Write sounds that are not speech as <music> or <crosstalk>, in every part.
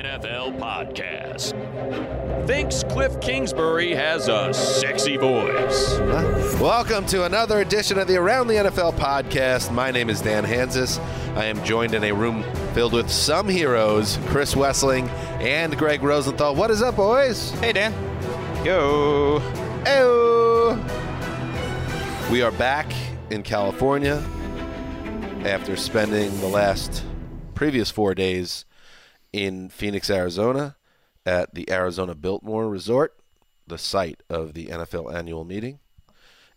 NFL podcast thinks Cliff Kingsbury has a sexy voice. Welcome to another edition of the Around the NFL podcast. My name is Dan Hanzus. I am joined in a room filled with some heroes, Chris Wesseling and Greg Rosenthal. What is up, boys? Hey, Dan. Yo. Heyo. We are back in California after spending the last previous four days in Phoenix, Arizona at the Arizona Biltmore Resort, the site of the NFL annual meeting.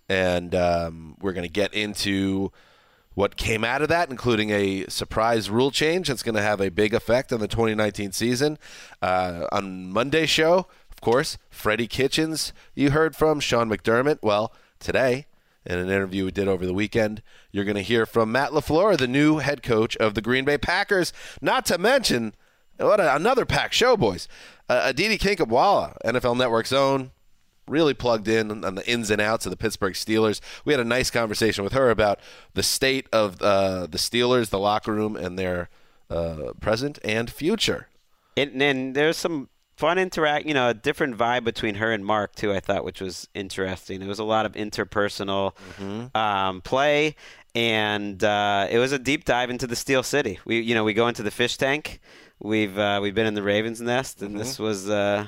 And um, we're going to get into what came out of that, including a surprise rule change that's going to have a big effect on the 2019 season. Uh, on Monday's show, of course, Freddie Kitchens, you heard from Sean McDermott. Well, today, in an interview we did over the weekend, you're going to hear from Matt LaFleur, the new head coach of the Green Bay Packers, not to mention what a, another pack show, boys. Uh, Aditi Kinkhabwala, NFL Network's own, really plugged in on the ins and outs of the Pittsburgh Steelers. We had a nice conversation with her about the state of uh, the Steelers, the locker room, and their uh, present and future. And, and there's some fun interact, you know, a different vibe between her and Marc too. I thought, which was interesting. It was a lot of interpersonal mm-hmm. um, play, and uh, it was a deep dive into the Steel City. We, you know, we go into the fish tank. We've uh, we've been in the Ravens Nest, and mm-hmm. this was uh,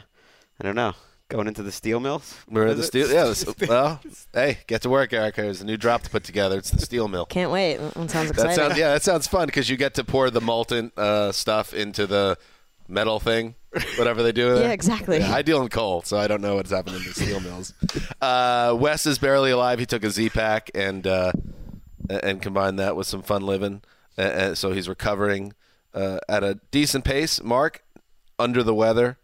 I don't know going into the steel mills. We're at the steel. Yeah. The, <laughs> well, hey, get to work, Erica. There's a new drop to put together. It's the steel mill. Can't wait. That sounds exciting. That sounds, yeah, that sounds fun because you get to pour the molten uh, stuff into the metal thing, whatever they do. In it. Yeah, exactly. Yeah, I deal in coal, so I don't know what's happening in the steel mills. Uh, Wes is barely alive. He took a Z-Pak and uh, and combined that with some fun living, and so he's recovering uh, at a decent pace. Marc, under the weather.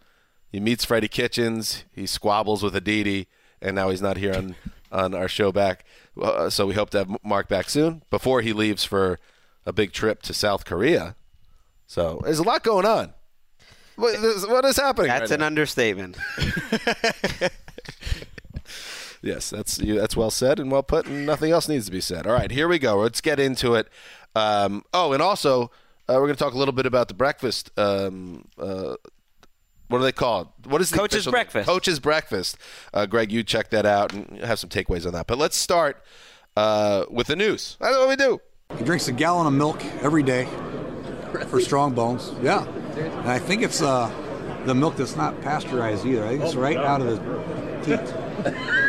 He meets Freddie Kitchens. He squabbles with Aditi, and now he's not here on, <laughs> on our show back. Uh, so we hope to have Marc back soon before he leaves for a big trip to South Korea. So there's a lot going on. what is, what is happening? That's right an now? understatement. <laughs> yes, that's that's well said and well put, and nothing else needs to be said. All right, here we go. Let's get into it. Um, oh, and also uh, we're going to talk a little bit about the breakfast. Um, uh, what are they called? What is the Coach's official- breakfast. Coach's breakfast. Uh, Greg, you check that out and have some takeaways on that. But let's start uh, with the news. That's what we do. He drinks a gallon of milk every day for strong bones. Yeah, and I think it's uh, the milk that's not pasteurized either. I think it's right out of the teat. <laughs>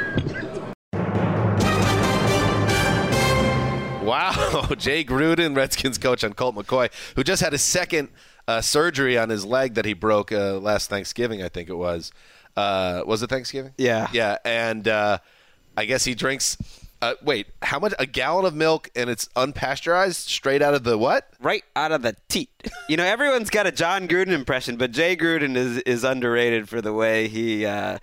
Wow, <laughs> Jay Gruden, Redskins coach on Colt McCoy, who just had a second uh, surgery on his leg that he broke uh, last Thanksgiving, I think it was. Uh, was it Thanksgiving? Yeah. Yeah, and uh, I guess he drinks Uh, wait, how much? A gallon of milk and it's unpasteurized, straight out of the what? right out of the teat. <laughs> You know, everyone's got a Jon Gruden impression, but Jay Gruden is is underrated for the way he uh,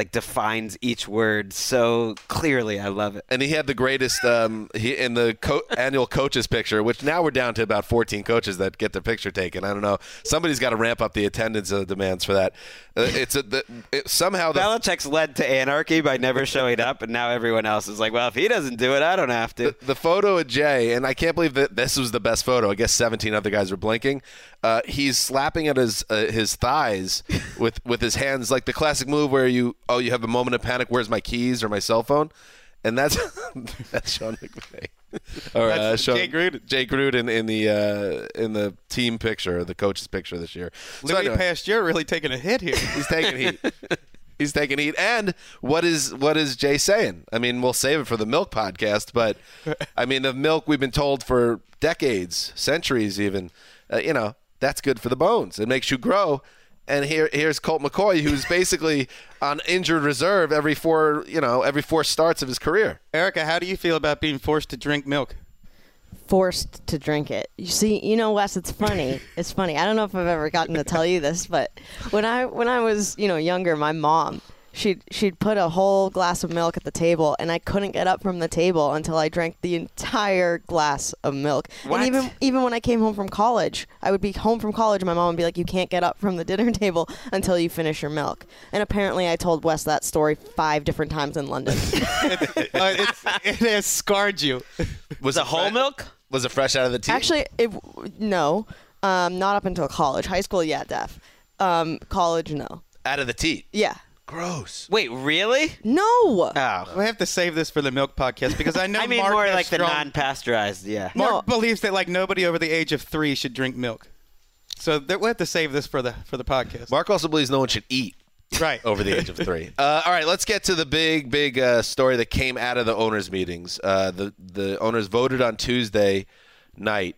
like defines each word so clearly. I love it. And he had the greatest um, he in the co- annual coaches picture, which now we're down to about 14 coaches that get their picture taken. I don't know. Somebody's got to ramp up the attendance uh, demands for that. Uh, it's a, the, it, somehow the, Belichick's led to anarchy by never showing up, and now everyone else is like, "Well, if he doesn't do it, I don't have to." the photo of Jay, and I can't believe that this was the best photo. I guess 17 other guys were blinking. Uh, he's slapping at his uh, his thighs <laughs> with with his hands, like the classic move where you oh you have a moment of panic. Where's my keys or my cell phone? And that's <laughs> that's Sean McVay. Or uh, Sean, Jay Gruden. Jay Gruden in the uh, in the team picture, the coach's picture this year. So Louis anyway, Pasteur really taking a hit here. He's taking heat. He's taking heat. And what is what is Jay saying? I mean, we'll save it for the milk podcast, but I mean, the milk we've been told for decades, centuries, even. Uh, you know, that's good for the bones. It makes you grow. And here, here's Colt McCoy, who's <laughs> basically on injured reserve every four, you know, every four starts of his career. Erica, how do you feel about being forced to drink milk? forced to drink it. You see, you know, Wes, it's funny. <laughs> It's funny. I don't know if I've ever gotten to tell you this, but when I when I was, you know, younger, my mom she'd she'd put a whole glass of milk at the table, and I couldn't get up from the table until I drank the entire glass of milk. What? And even even when I came home from college, I would be home from college, and my mom would be like, "You can't get up from the dinner <laughs> table until you finish your milk." And apparently, I told Wes that story five different times in London. <laughs> <laughs> Uh, it's, it has scarred you. Was it whole milk? Was it fresh out of the tea? Actually, it no, um, not up until college. High school, yeah, def. Um, college, no. out of the tea. Yeah, Gross. Wait, really? no. Oh. We have to save this for the milk podcast because I <laughs> know I mean, Marc more has like the non-pasteurized. Yeah. Marc No. believes that like nobody over the age of three should drink milk. So th- we have to save this for the for the podcast. Marc also believes no one should eat right. over the age of three. <laughs> Uh, all right, let's get to the big, big uh, story that came out of the owners' meetings. Uh, the the owners voted on Tuesday night.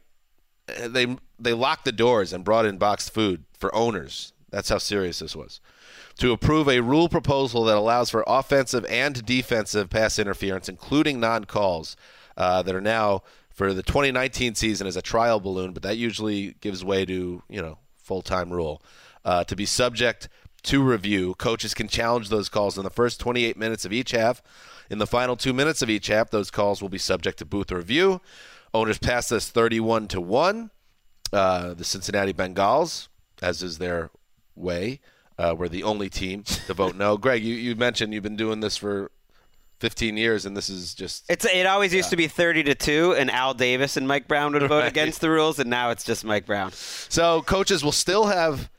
Uh, They they locked the doors and brought in boxed food for owners. That's how serious this was. To approve a rule proposal that allows for offensive and defensive pass interference, including non-calls, uh, that are now for the 2019 season as a trial balloon, but that usually gives way to you know full-time rule. Uh, to be subject to review, coaches can challenge those calls in the first 28 minutes of each half. In the final two minutes of each half, those calls will be subject to booth review. Owners passed this 31 to one. Uh, the Cincinnati Bengals, as is their way, uh, were the only team to vote no. Greg, you, you mentioned you've been doing this for 15 years, and this is just It's it always used to be thirty to two, and Al Davis and Mike Brown would vote Right. against the rules, and now it's just Mike Brown. So coaches will still have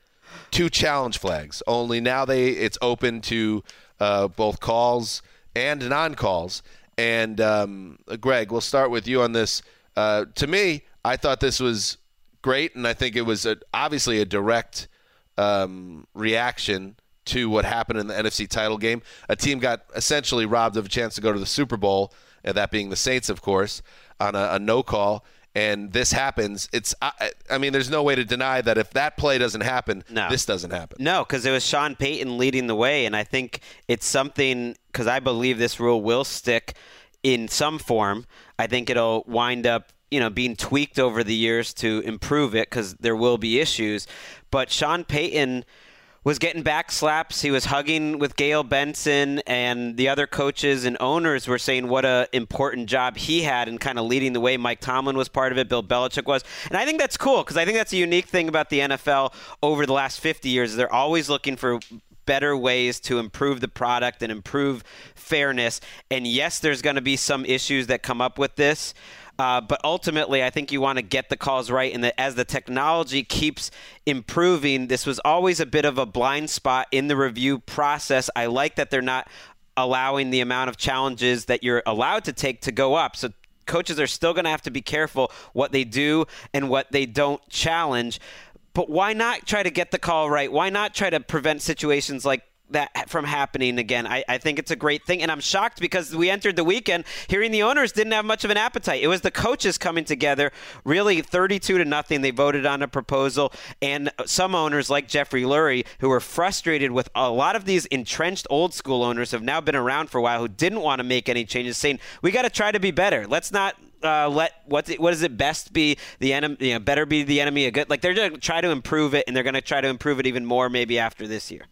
two challenge flags. Only now they it's open to uh, both calls and non-calls. And um, Greg, we'll start with you on this. Uh, to me, I thought this was great, and I think it was a, obviously a direct um, reaction to what happened in the NFC title game. A team got essentially robbed of a chance to go to the Super Bowl, and that being the Saints, of course, on a, a no call. And this happens. It's I, I- I mean, there's no way to deny that if that play doesn't happen, No. this doesn't happen. No, because it was Sean Payton leading the way, and I think it's something because I believe this rule will stick in some form. I think it'll wind up, you know, being tweaked over the years to improve it because there will be issues. But Sean Payton was getting back slaps. He was hugging with Gayle Benson, and the other coaches and owners were saying what a important job he had in kind of leading the way. Mike Tomlin was part of it. Bill Belichick was, and I think that's cool because I think that's a unique thing about the NFL over the last 50 years. They're always looking for better ways to improve the product and improve fairness. And yes, there's going to be some issues that come up with this. Uh, but ultimately, I think you want to get the calls right. And that as the technology keeps improving, this was always a bit of a blind spot in the review process. I like that they're not allowing the amount of challenges that you're allowed to take to go up. So coaches are still going to have to be careful what they do and what they don't challenge. But why not try to get the call right? Why not try to prevent situations like that from happening again. I, I think it's a great thing, and I'm shocked because we entered the weekend hearing the owners didn't have much of an appetite. It was the coaches coming together, really 32 to nothing. They voted on a proposal, and some owners like Jeffrey Lurie, who were frustrated with a lot of these entrenched old school owners, have now been around for a while, who didn't want to make any changes, saying we got to try to be better. Let's not uh, let what what is it best be the enemy you know better be the enemy of good like they're going to try to improve it and they're going to try to improve it even more maybe after this year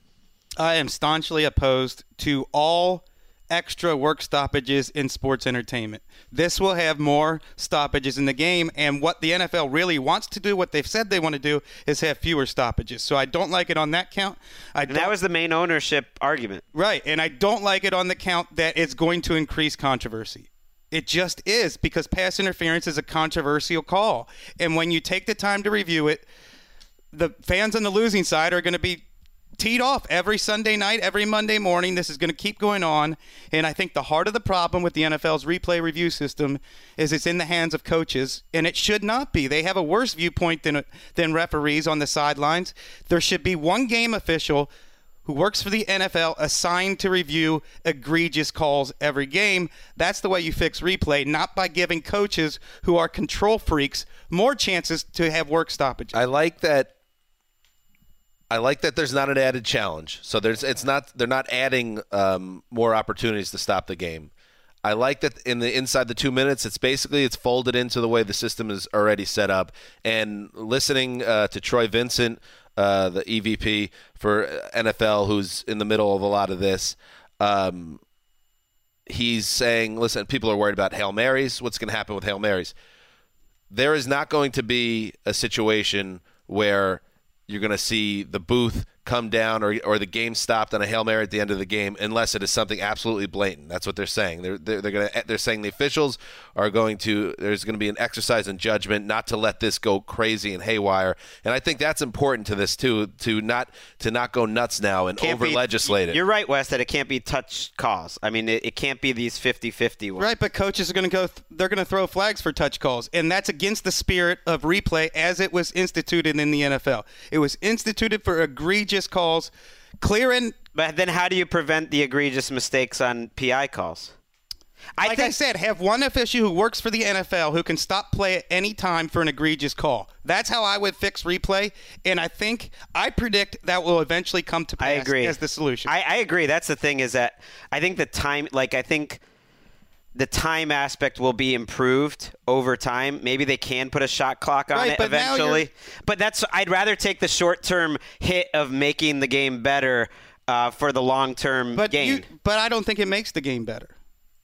I am staunchly opposed to all extra work stoppages in sports entertainment. This will have more stoppages in the game, and what the NFL really wants to do, what they've said they want to do, is have fewer stoppages. So I don't like it on that count. I that was the main ownership argument. Right, and I don't like it on the count that it's going to increase controversy. It just is because pass interference is a controversial call. And when you take the time to review it, the fans on the losing side are going to be teed off every Sunday night, every Monday morning. This is going to keep going on. And I think the heart of the problem with the NFL's replay review system is it's in the hands of coaches, and it should not be. They have a worse viewpoint than, than referees on the sidelines. There should be one game official who works for the NFL assigned to review egregious calls every game. That's the way you fix replay, not by giving coaches who are control freaks more chances to have work stoppages. I like that I like that there's not an added challenge. So there's it's not they're not adding um, more opportunities to stop the game. I like that in the inside the two minutes, it's basically it's folded into the way the system is already set up. And listening uh, to Troy Vincent, uh, the EVP for NFL, who's in the middle of a lot of this, um, he's saying, "Listen, people are worried about hail marys. What's going to happen with hail marys? There is not going to be a situation where." You're going to see the booth come down or, or the game stopped on a hail mary at the end of the game unless it is something absolutely blatant. That's what they're saying. They're they're, they're going to they're saying the officials are going to there's going to be an exercise in judgment not to let this go crazy and haywire. And I think that's important to this too to not to not go nuts now and over legislate it. You're right, Wes, that it can't be touch calls. I mean, it, it can't be these 50-50 ones. Right, but coaches are going to go th- they're going to throw flags for touch calls, and that's against the spirit of replay as it was instituted in the NFL. It was instituted for egregious calls, clear and. But then, how do you prevent the egregious mistakes on PI calls? I like think, I said, have one official who works for the NFL who can stop play at any time for an egregious call. That's how I would fix replay, and I think I predict that will eventually come to pass I agree. as the solution. I, I agree. That's the thing is that I think the time, like I think the time aspect will be improved over time. Maybe they can put a shot clock on right, it eventually. But that's I'd rather take the short term hit of making the game better uh, for the long term gain. You, but I don't think it makes the game better.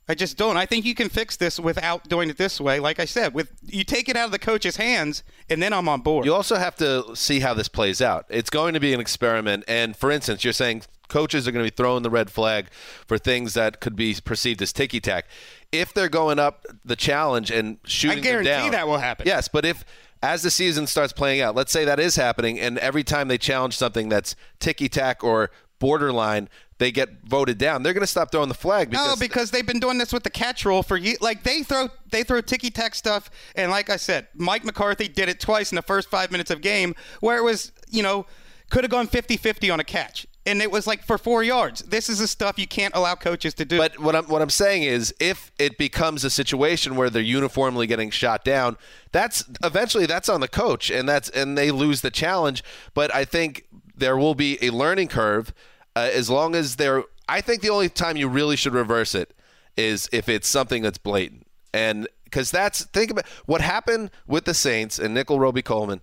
I just don't. I think you can fix this without doing it this way. Like I said, with you take it out of the coach's hands, and then I'm on board. You also have to see how this plays out. It's going to be an experiment. And for instance, you're saying coaches are going to be throwing the red flag for things that could be perceived as ticky tack. If they're going up the challenge and shooting, I guarantee down, that will happen. Yes, but if as the season starts playing out, let's say that is happening, and every time they challenge something that's ticky tack or borderline, they get voted down. They're going to stop throwing the flag because no, because they've been doing this with the catch rule for years. Like they throw they throw ticky tack stuff, and like I said, Mike McCarthy did it twice in the first five minutes of game where it was you know could have gone 50-50 on a catch. And it was like for four yards. This is the stuff you can't allow coaches to do. But what I'm what I'm saying is, if it becomes a situation where they're uniformly getting shot down, that's eventually that's on the coach, and that's and they lose the challenge. But I think there will be a learning curve uh, as long as they're. I think the only time you really should reverse it is if it's something that's blatant, and because that's think about what happened with the Saints and Nickell Robey-Coleman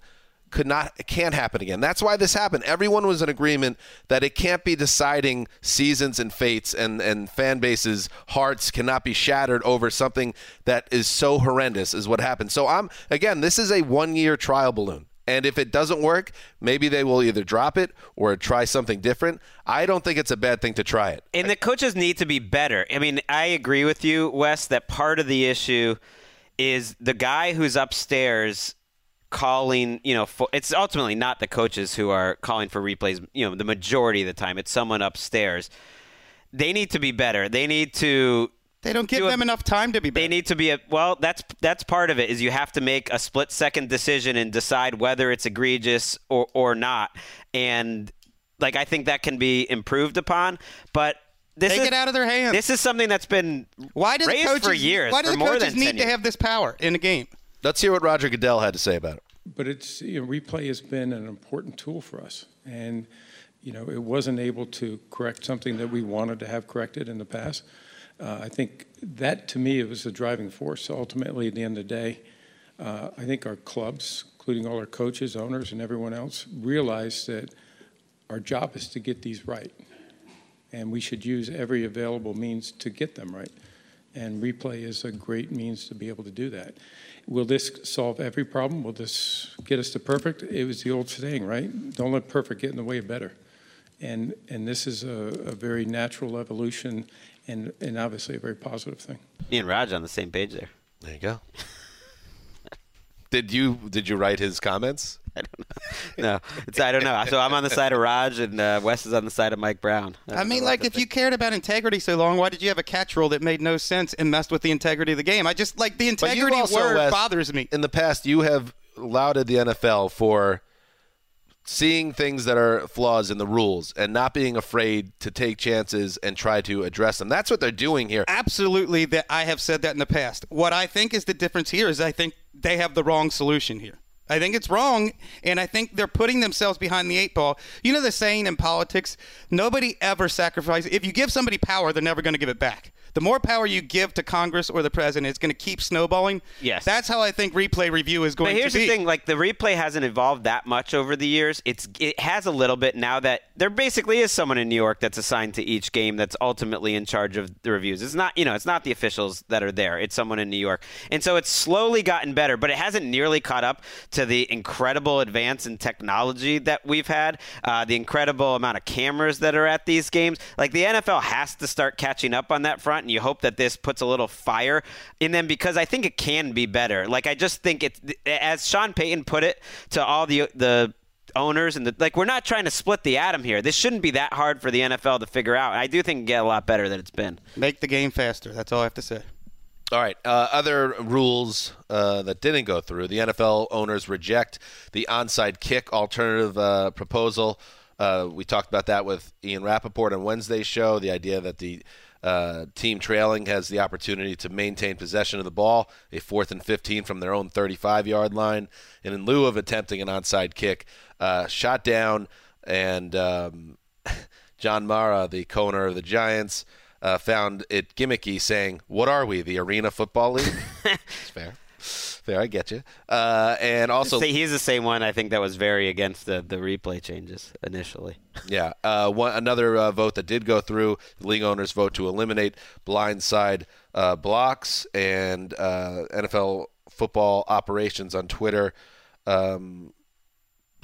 could not can't happen again. That's why this happened. Everyone was in agreement that it can't be deciding seasons and fates and and fan bases hearts cannot be shattered over something that is so horrendous is what happened. So I'm again, this is a 1 year trial balloon. And if it doesn't work, maybe they will either drop it or try something different. I don't think it's a bad thing to try it. And the coaches need to be better. I mean, I agree with you, Wes, that part of the issue is the guy who's upstairs calling, you know, for, it's ultimately not the coaches who are calling for replays, you know, the majority of the time. It's someone upstairs. They need to be better. They need to they don't give do them a, enough time to be. Better. They need to be a well. That's that's part of it. Is you have to make a split second decision and decide whether it's egregious or or not. And like I think that can be improved upon, but. This Take is, it out of their hands. This is something that's been why do the coaches for years. Why do the more coaches need to have this power in a game? Let's hear what Roger Goodell had to say about it. But it's you know, replay has been an important tool for us, and you know it wasn't able to correct something that we wanted to have corrected in the past. Uh, I think that to me it was the driving force. Ultimately, at the end of the day, uh, I think our clubs, including all our coaches, owners, and everyone else, realized that our job is to get these right, and we should use every available means to get them right. And replay is a great means to be able to do that. Will this solve every problem? Will this get us to perfect? It was the old saying, right? Don't let perfect get in the way of better. And, and this is a, a very natural evolution and, and obviously a very positive thing. Me and Rog on the same page there. There you go. <laughs> did you did you write his comments? <laughs> I don't know. No, it's I don't know. So I'm on the side of Rog, and uh, Wes is on the side of Mike Brown. I, don't mean, like, to if you cared about integrity so long, why did you have a catch rule that made no sense and messed with the integrity of the game? I just like the integrity also, word Wes, bothers me. In the past, you have lauded the NFL for seeing things that are flaws in the rules and not being afraid to take chances and try to address them. That's what they're doing here. Absolutely, that I have said that in the past. What I think is the difference here is I think they have the wrong solution here. I think it's wrong, and I think they're putting themselves behind the eight ball. You know the saying in politics: nobody ever sacrifices. If you give somebody power, they're never going to give it back. The more power you give to Congress or the president, it's going to keep snowballing. Yes. that's how I think replay review is going to be. But here's the thing: like the replay hasn't evolved that much over the years. It's it has a little bit now that there basically is someone in New York that's assigned to each game that's ultimately in charge of the reviews. It's not you know it's not the officials that are there. It's someone in New York, and so it's slowly gotten better, but it hasn't nearly caught up to the incredible advance in technology that we've had, uh, the incredible amount of cameras that are at these games. Like the NFL has to start catching up on that front, and you hope that this puts a little fire in them because I think it can be better. Like I just think it's as Sean Payton put it to all the the owners and the, like we're not trying to split the atom here. This shouldn't be that hard for the NFL to figure out. I do think it get a lot better than it's been. Make the game faster. That's all I have to say. All right. Uh, other rules uh, that didn't go through. The NFL owners reject the onside kick alternative uh, proposal. Uh, we talked about that with Ian Rapoport on Wednesday's show. The idea that the uh, team trailing has the opportunity to maintain possession of the ball, a fourth and 15 from their own 35 yard line. And in lieu of attempting an onside kick, uh, shot down, and um, <laughs> John Mara, the co owner of the Giants, uh, found it gimmicky, saying, "What are we, the Arena Football League?" <laughs> it's fair, fair. I get you. Uh, and also, See, he's the same one I think that was very against the, the replay changes initially. yeah, uh, one another uh, vote that did go through. The league owners vote to eliminate blindside uh, blocks and uh, NFL football operations on Twitter. Um,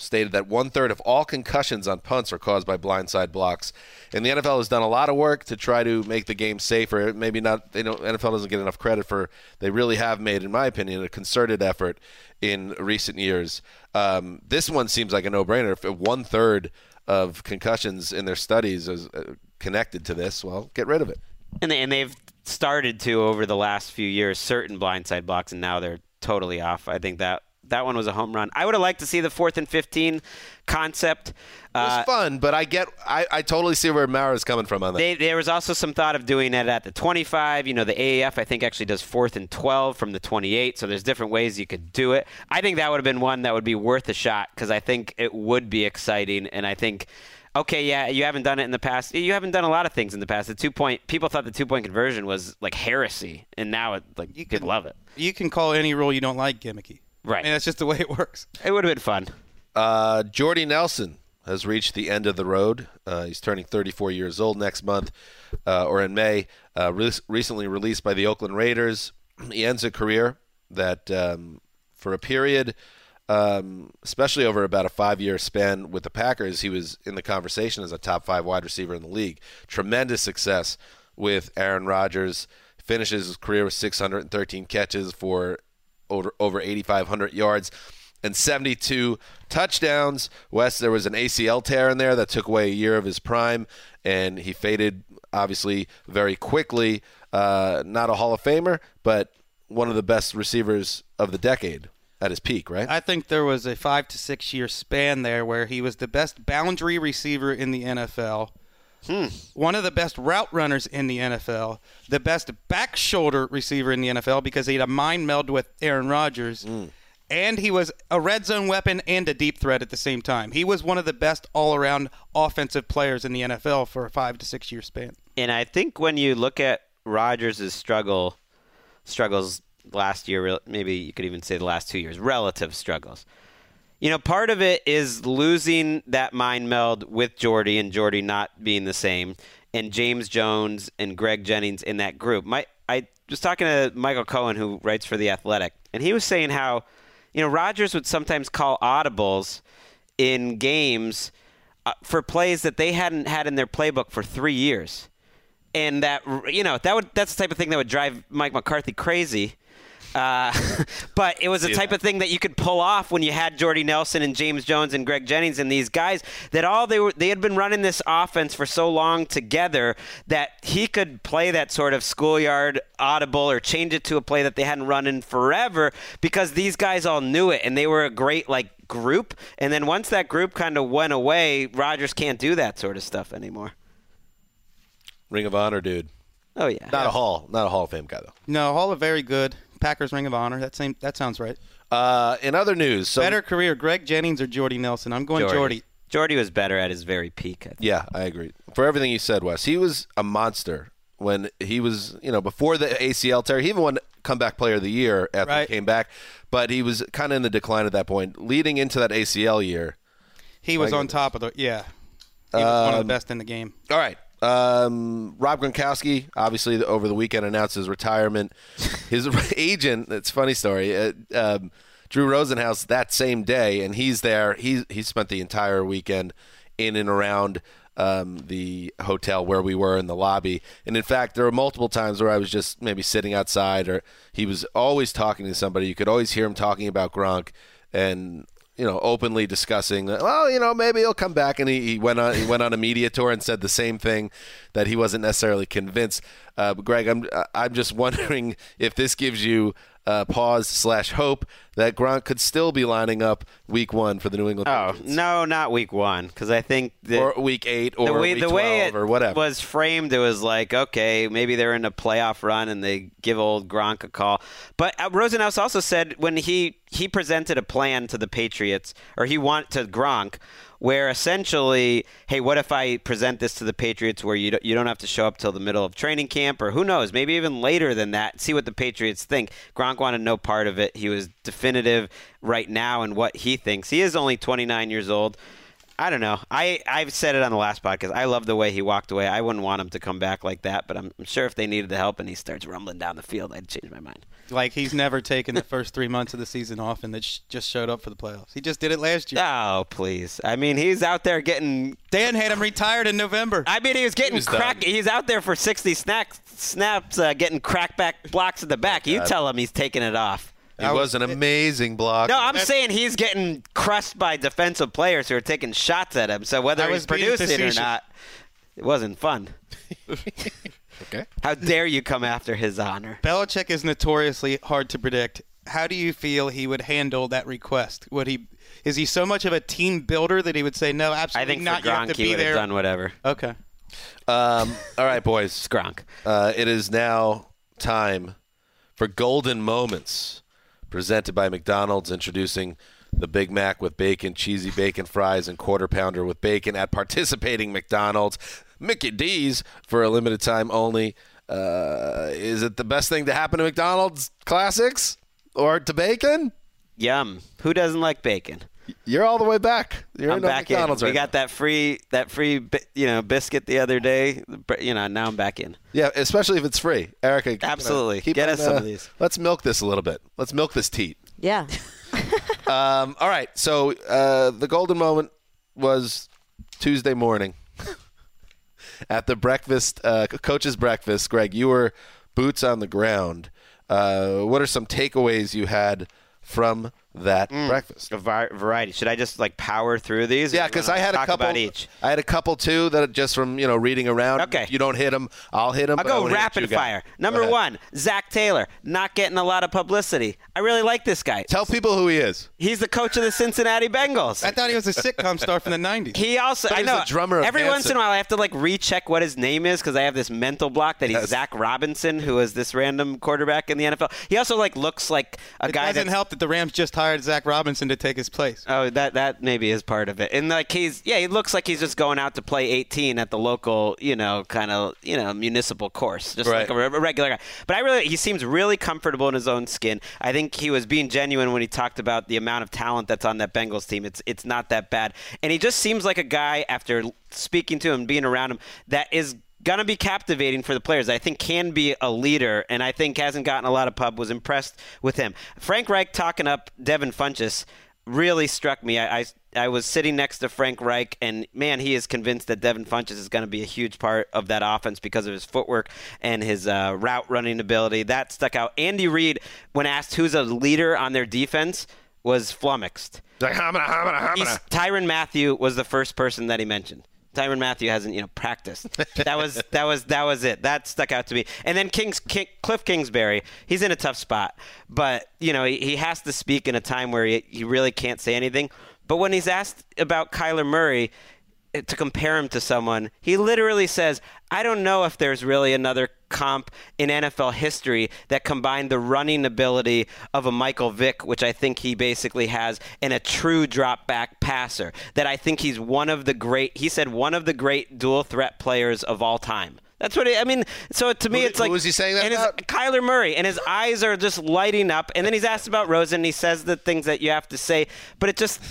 stated that one third of all concussions on punts are caused by blindside blocks, and the NFL has done a lot of work to try to make the game safer. Maybe not, they don't. NFL doesn't get enough credit for. They really have made, in my opinion, a concerted effort in recent years. Um, this one seems like a no-brainer. If one third of concussions in their studies is uh, connected to this, well, get rid of it. And, they, and they've started to over the last few years certain blindside blocks, and now they're totally off. I think that that one was a home run. I would have liked to see the fourth and fifteen concept. It was Uh, fun, but I get, I, I totally see where Mara's coming from on that. They, there was also some thought of doing it at the 25. You know, the AAF I think actually does fourth and 12 from the 28. So there's different ways you could do it. I think that would have been one that would be worth a shot because I think it would be exciting. And I think, okay, yeah, you haven't done it in the past. You haven't done a lot of things in the past. The two point people thought the two point conversion was like heresy, and now it like you could love it. You can call any rule you don't like gimmicky. Right. And that's just the way it works. It would have been fun. Uh, Jordy Nelson has reached the end of the road. Uh, he's turning 34 years old next month, uh, or in May. Uh, re- recently released by the Oakland Raiders, <clears throat> he ends a career that, um, for a period, um, especially over about a five-year span with the Packers, he was in the conversation as a top five wide receiver in the league. Tremendous success with Aaron Rodgers. Finishes his career with 613 catches for over over 8,500 yards and 72 touchdowns. Wes, there was an ACL tear in there that took away a year of his prime, and he faded obviously very quickly. Uh, not a Hall of Famer, but one of the best receivers of the decade. at his peak, right? I think there was a five to six year span there where he was the best boundary receiver in the NFL, Hmm. one of the best route runners in the NFL, the best back shoulder receiver in the NFL because he had a mind meld with Aaron Rodgers, hmm. and he was a red zone weapon and a deep threat at the same time. He was one of the best all around offensive players in the NFL for a five to six year span. And I think when you look at Rodgers' struggle, struggles last year, maybe you could even say the last two years, relative struggles. You know, part of it is losing that mind meld with Jordy and Jordy not being the same, and James Jones and Greg Jennings in that group. My, I was talking to Michael Cohen, who writes for The Athletic, and he was saying how, you know, Rodgers would sometimes call audibles in games uh, for plays that they hadn't had in their playbook for three years and that you know that would that's the type of thing that would drive Mike McCarthy crazy. Uh, <laughs> but it was the type that. of thing that you could pull off when you had Jordy Nelson and James Jones and Greg Jennings and these guys that all they were they had been running this offense for so long together that he could play that sort of schoolyard audible or change it to a play that they hadn't run in forever because these guys all knew it and they were a great like group and then once that group kind of went away Rodgers can't do that sort of stuff anymore. Ring of Honor, dude. Oh yeah. Not a Hall, not a Hall of Fame guy though. No, Hall of very good. Packers Ring of Honor. That same that sounds right. Uh, in other news, so Better career, Greg Jennings or Jordy Nelson? I'm going Jordy. Jordy was better at his very peak. I think. Yeah, I agree. For everything you said, Wes, he was a monster when he was, you know, before the ACL tear. He even won comeback player of the year after Right. he came back, but he was kind of in the decline at that point. Leading into that ACL year, He was on top of the yeah. He was one of Um, the best in the game. All right. Um, Rob Gronkowski, obviously, over the weekend announced his retirement. His <laughs> agent, it's funny story, uh, um, Drew Rosenhaus, that same day, and he's there. He, he spent the entire weekend in and around um, the hotel where we were in the lobby. And in fact, there were multiple times where I was just maybe sitting outside, or he was always talking to somebody. You could always hear him talking about Gronk. And you know, openly discussing, well, you know, maybe he'll come back, and he, he went on he went on a media tour and said the same thing that he wasn't necessarily convinced. Uh, Greg, I'm I'm just <laughs> wondering if this gives you uh, pause slash hope that Gronk could still be lining up week one for the New England Oh Patriots. no, not week one, because I think that or week eight or the way week the 12 way it or whatever. was framed, it was like okay, maybe they're in a playoff run and they give old Gronk a call. But uh, Rosenhaus also said when he he presented a plan to the Patriots, or he want to Gronk, where essentially, hey, what if I present this to the Patriots where you don't, you don't have to show up till the middle of training camp, or who knows, maybe even later than that. See what the Patriots think. Gronk wanted no part of it. He was definitive right now in what he thinks. He is only 29 years old. I don't know. I I've said it on the last podcast. I love the way he walked away. I wouldn't want him to come back like that, but I'm, I'm sure if they needed the help and he starts rumbling down the field, I'd change my mind. Like he's never taken the first three months of the season off, and that sh- just showed up for the playoffs. He just did it last year. Oh please! I mean, he's out there getting. Dan had him retired in November. I mean, he was getting was crack. done. He's out there for 60 snacks, snaps, uh, getting crackback blocks at the back. You tell him he's taking it off. He was an amazing block. No, I'm saying he's getting crushed by defensive players who are taking shots at him. So whether I he's was being producing or not, it wasn't fun. <laughs> okay. How dare you come after his honor? Belichick is notoriously hard to predict. How do you feel he would handle that request? Would he? Is he so much of a team builder that he would say no? Absolutely I Absolutely think not. for you have to he be would have there. done whatever. Okay. Um, all right, boys. <laughs> Skronk. Uh, it is now time for Golden Moments, presented by McDonald's, introducing the Big Mac with bacon, cheesy bacon fries, and quarter pounder with bacon at participating McDonald's. Mickey D's for a limited time only. Uh, is it the best thing to happen to McDonald's classics or to bacon? Yum. Who doesn't like bacon? You're all the way back. You're I'm in back McDonald's in. right we got that free that free you know biscuit the other day. You know now I'm back in. Yeah, especially if it's free. Erica, you know, Absolutely. keep Get on, us some uh, of these. Let's milk this a little bit. Let's milk this teat. Yeah. <laughs> Um, all right. So uh, the golden moment was Tuesday morning at the breakfast, uh, coach's breakfast. Greg, you were boots on the ground. Uh, what are some takeaways you had from that mm. breakfast. A vi- variety. Should I just like power through these? Yeah, because I wanna had a couple. about each. I had a couple too that just from you know reading around. Okay. You don't hit them, I'll hit them. I'll go rapid fire. Number one, Zac Taylor, not getting a lot of publicity. I really like this guy. Tell people who he is. He's the coach of the Cincinnati Bengals. I thought he was a sitcom star from the '90s. He also, But I know, the drummer of every once in a while I have to like recheck what his name is because I have this mental block that he's Yes. Zac Robinson, who is this random quarterback in the NFL. He also like looks like a It guy doesn't that's help that the Rams just hired Zac Robinson to take his place. Oh, that that maybe is part of it. And like he's yeah, he looks like he's just going out to play 18 at the local, you know, kind of you know municipal course, just like a, a regular guy. But I really he seems really comfortable in his own skin. I think he was being genuine when he talked about the amount of talent that's on that Bengals team. It's it's not that bad, and he just seems like a guy after speaking to him, being around him, that is gonna be captivating for the players. I think can be a leader, and I think hasn't gotten a lot of pub. Was impressed with him. Frank Reich talking up Devin Funchess really struck me. I, I I was sitting next to Frank Reich, and man, he is convinced that Devin Funchess is going to be a huge part of that offense because of his footwork and his uh, route running ability. That stuck out. Andy Reid, when asked who's a leader on their defense, was flummoxed. Like hamina, hamina, hamina. Tyrann Mathieu was the first person that he mentioned. Tyrann Mathieu hasn't, you know, practiced. That was that was that was it. That stuck out to me. And then Kings King, Cliff Kingsbury, he's in a tough spot, but you know he, he has to speak in a time where he, he really can't say anything. But when he's asked about Kyler Murray, to compare him to someone, he literally says, I don't know if there's really another comp in NFL history that combined the running ability of a Michael Vick, which I think he basically has, and a true drop back passer. That I think he's one of the great, he said, one of the great dual threat players of all time. That's what he, I mean. So to me, Who- it's like who was he saying that and his-? Kyler Murray, and his eyes are just lighting up. And then he's asked about Rosen, and he says the things that you have to say, but it just,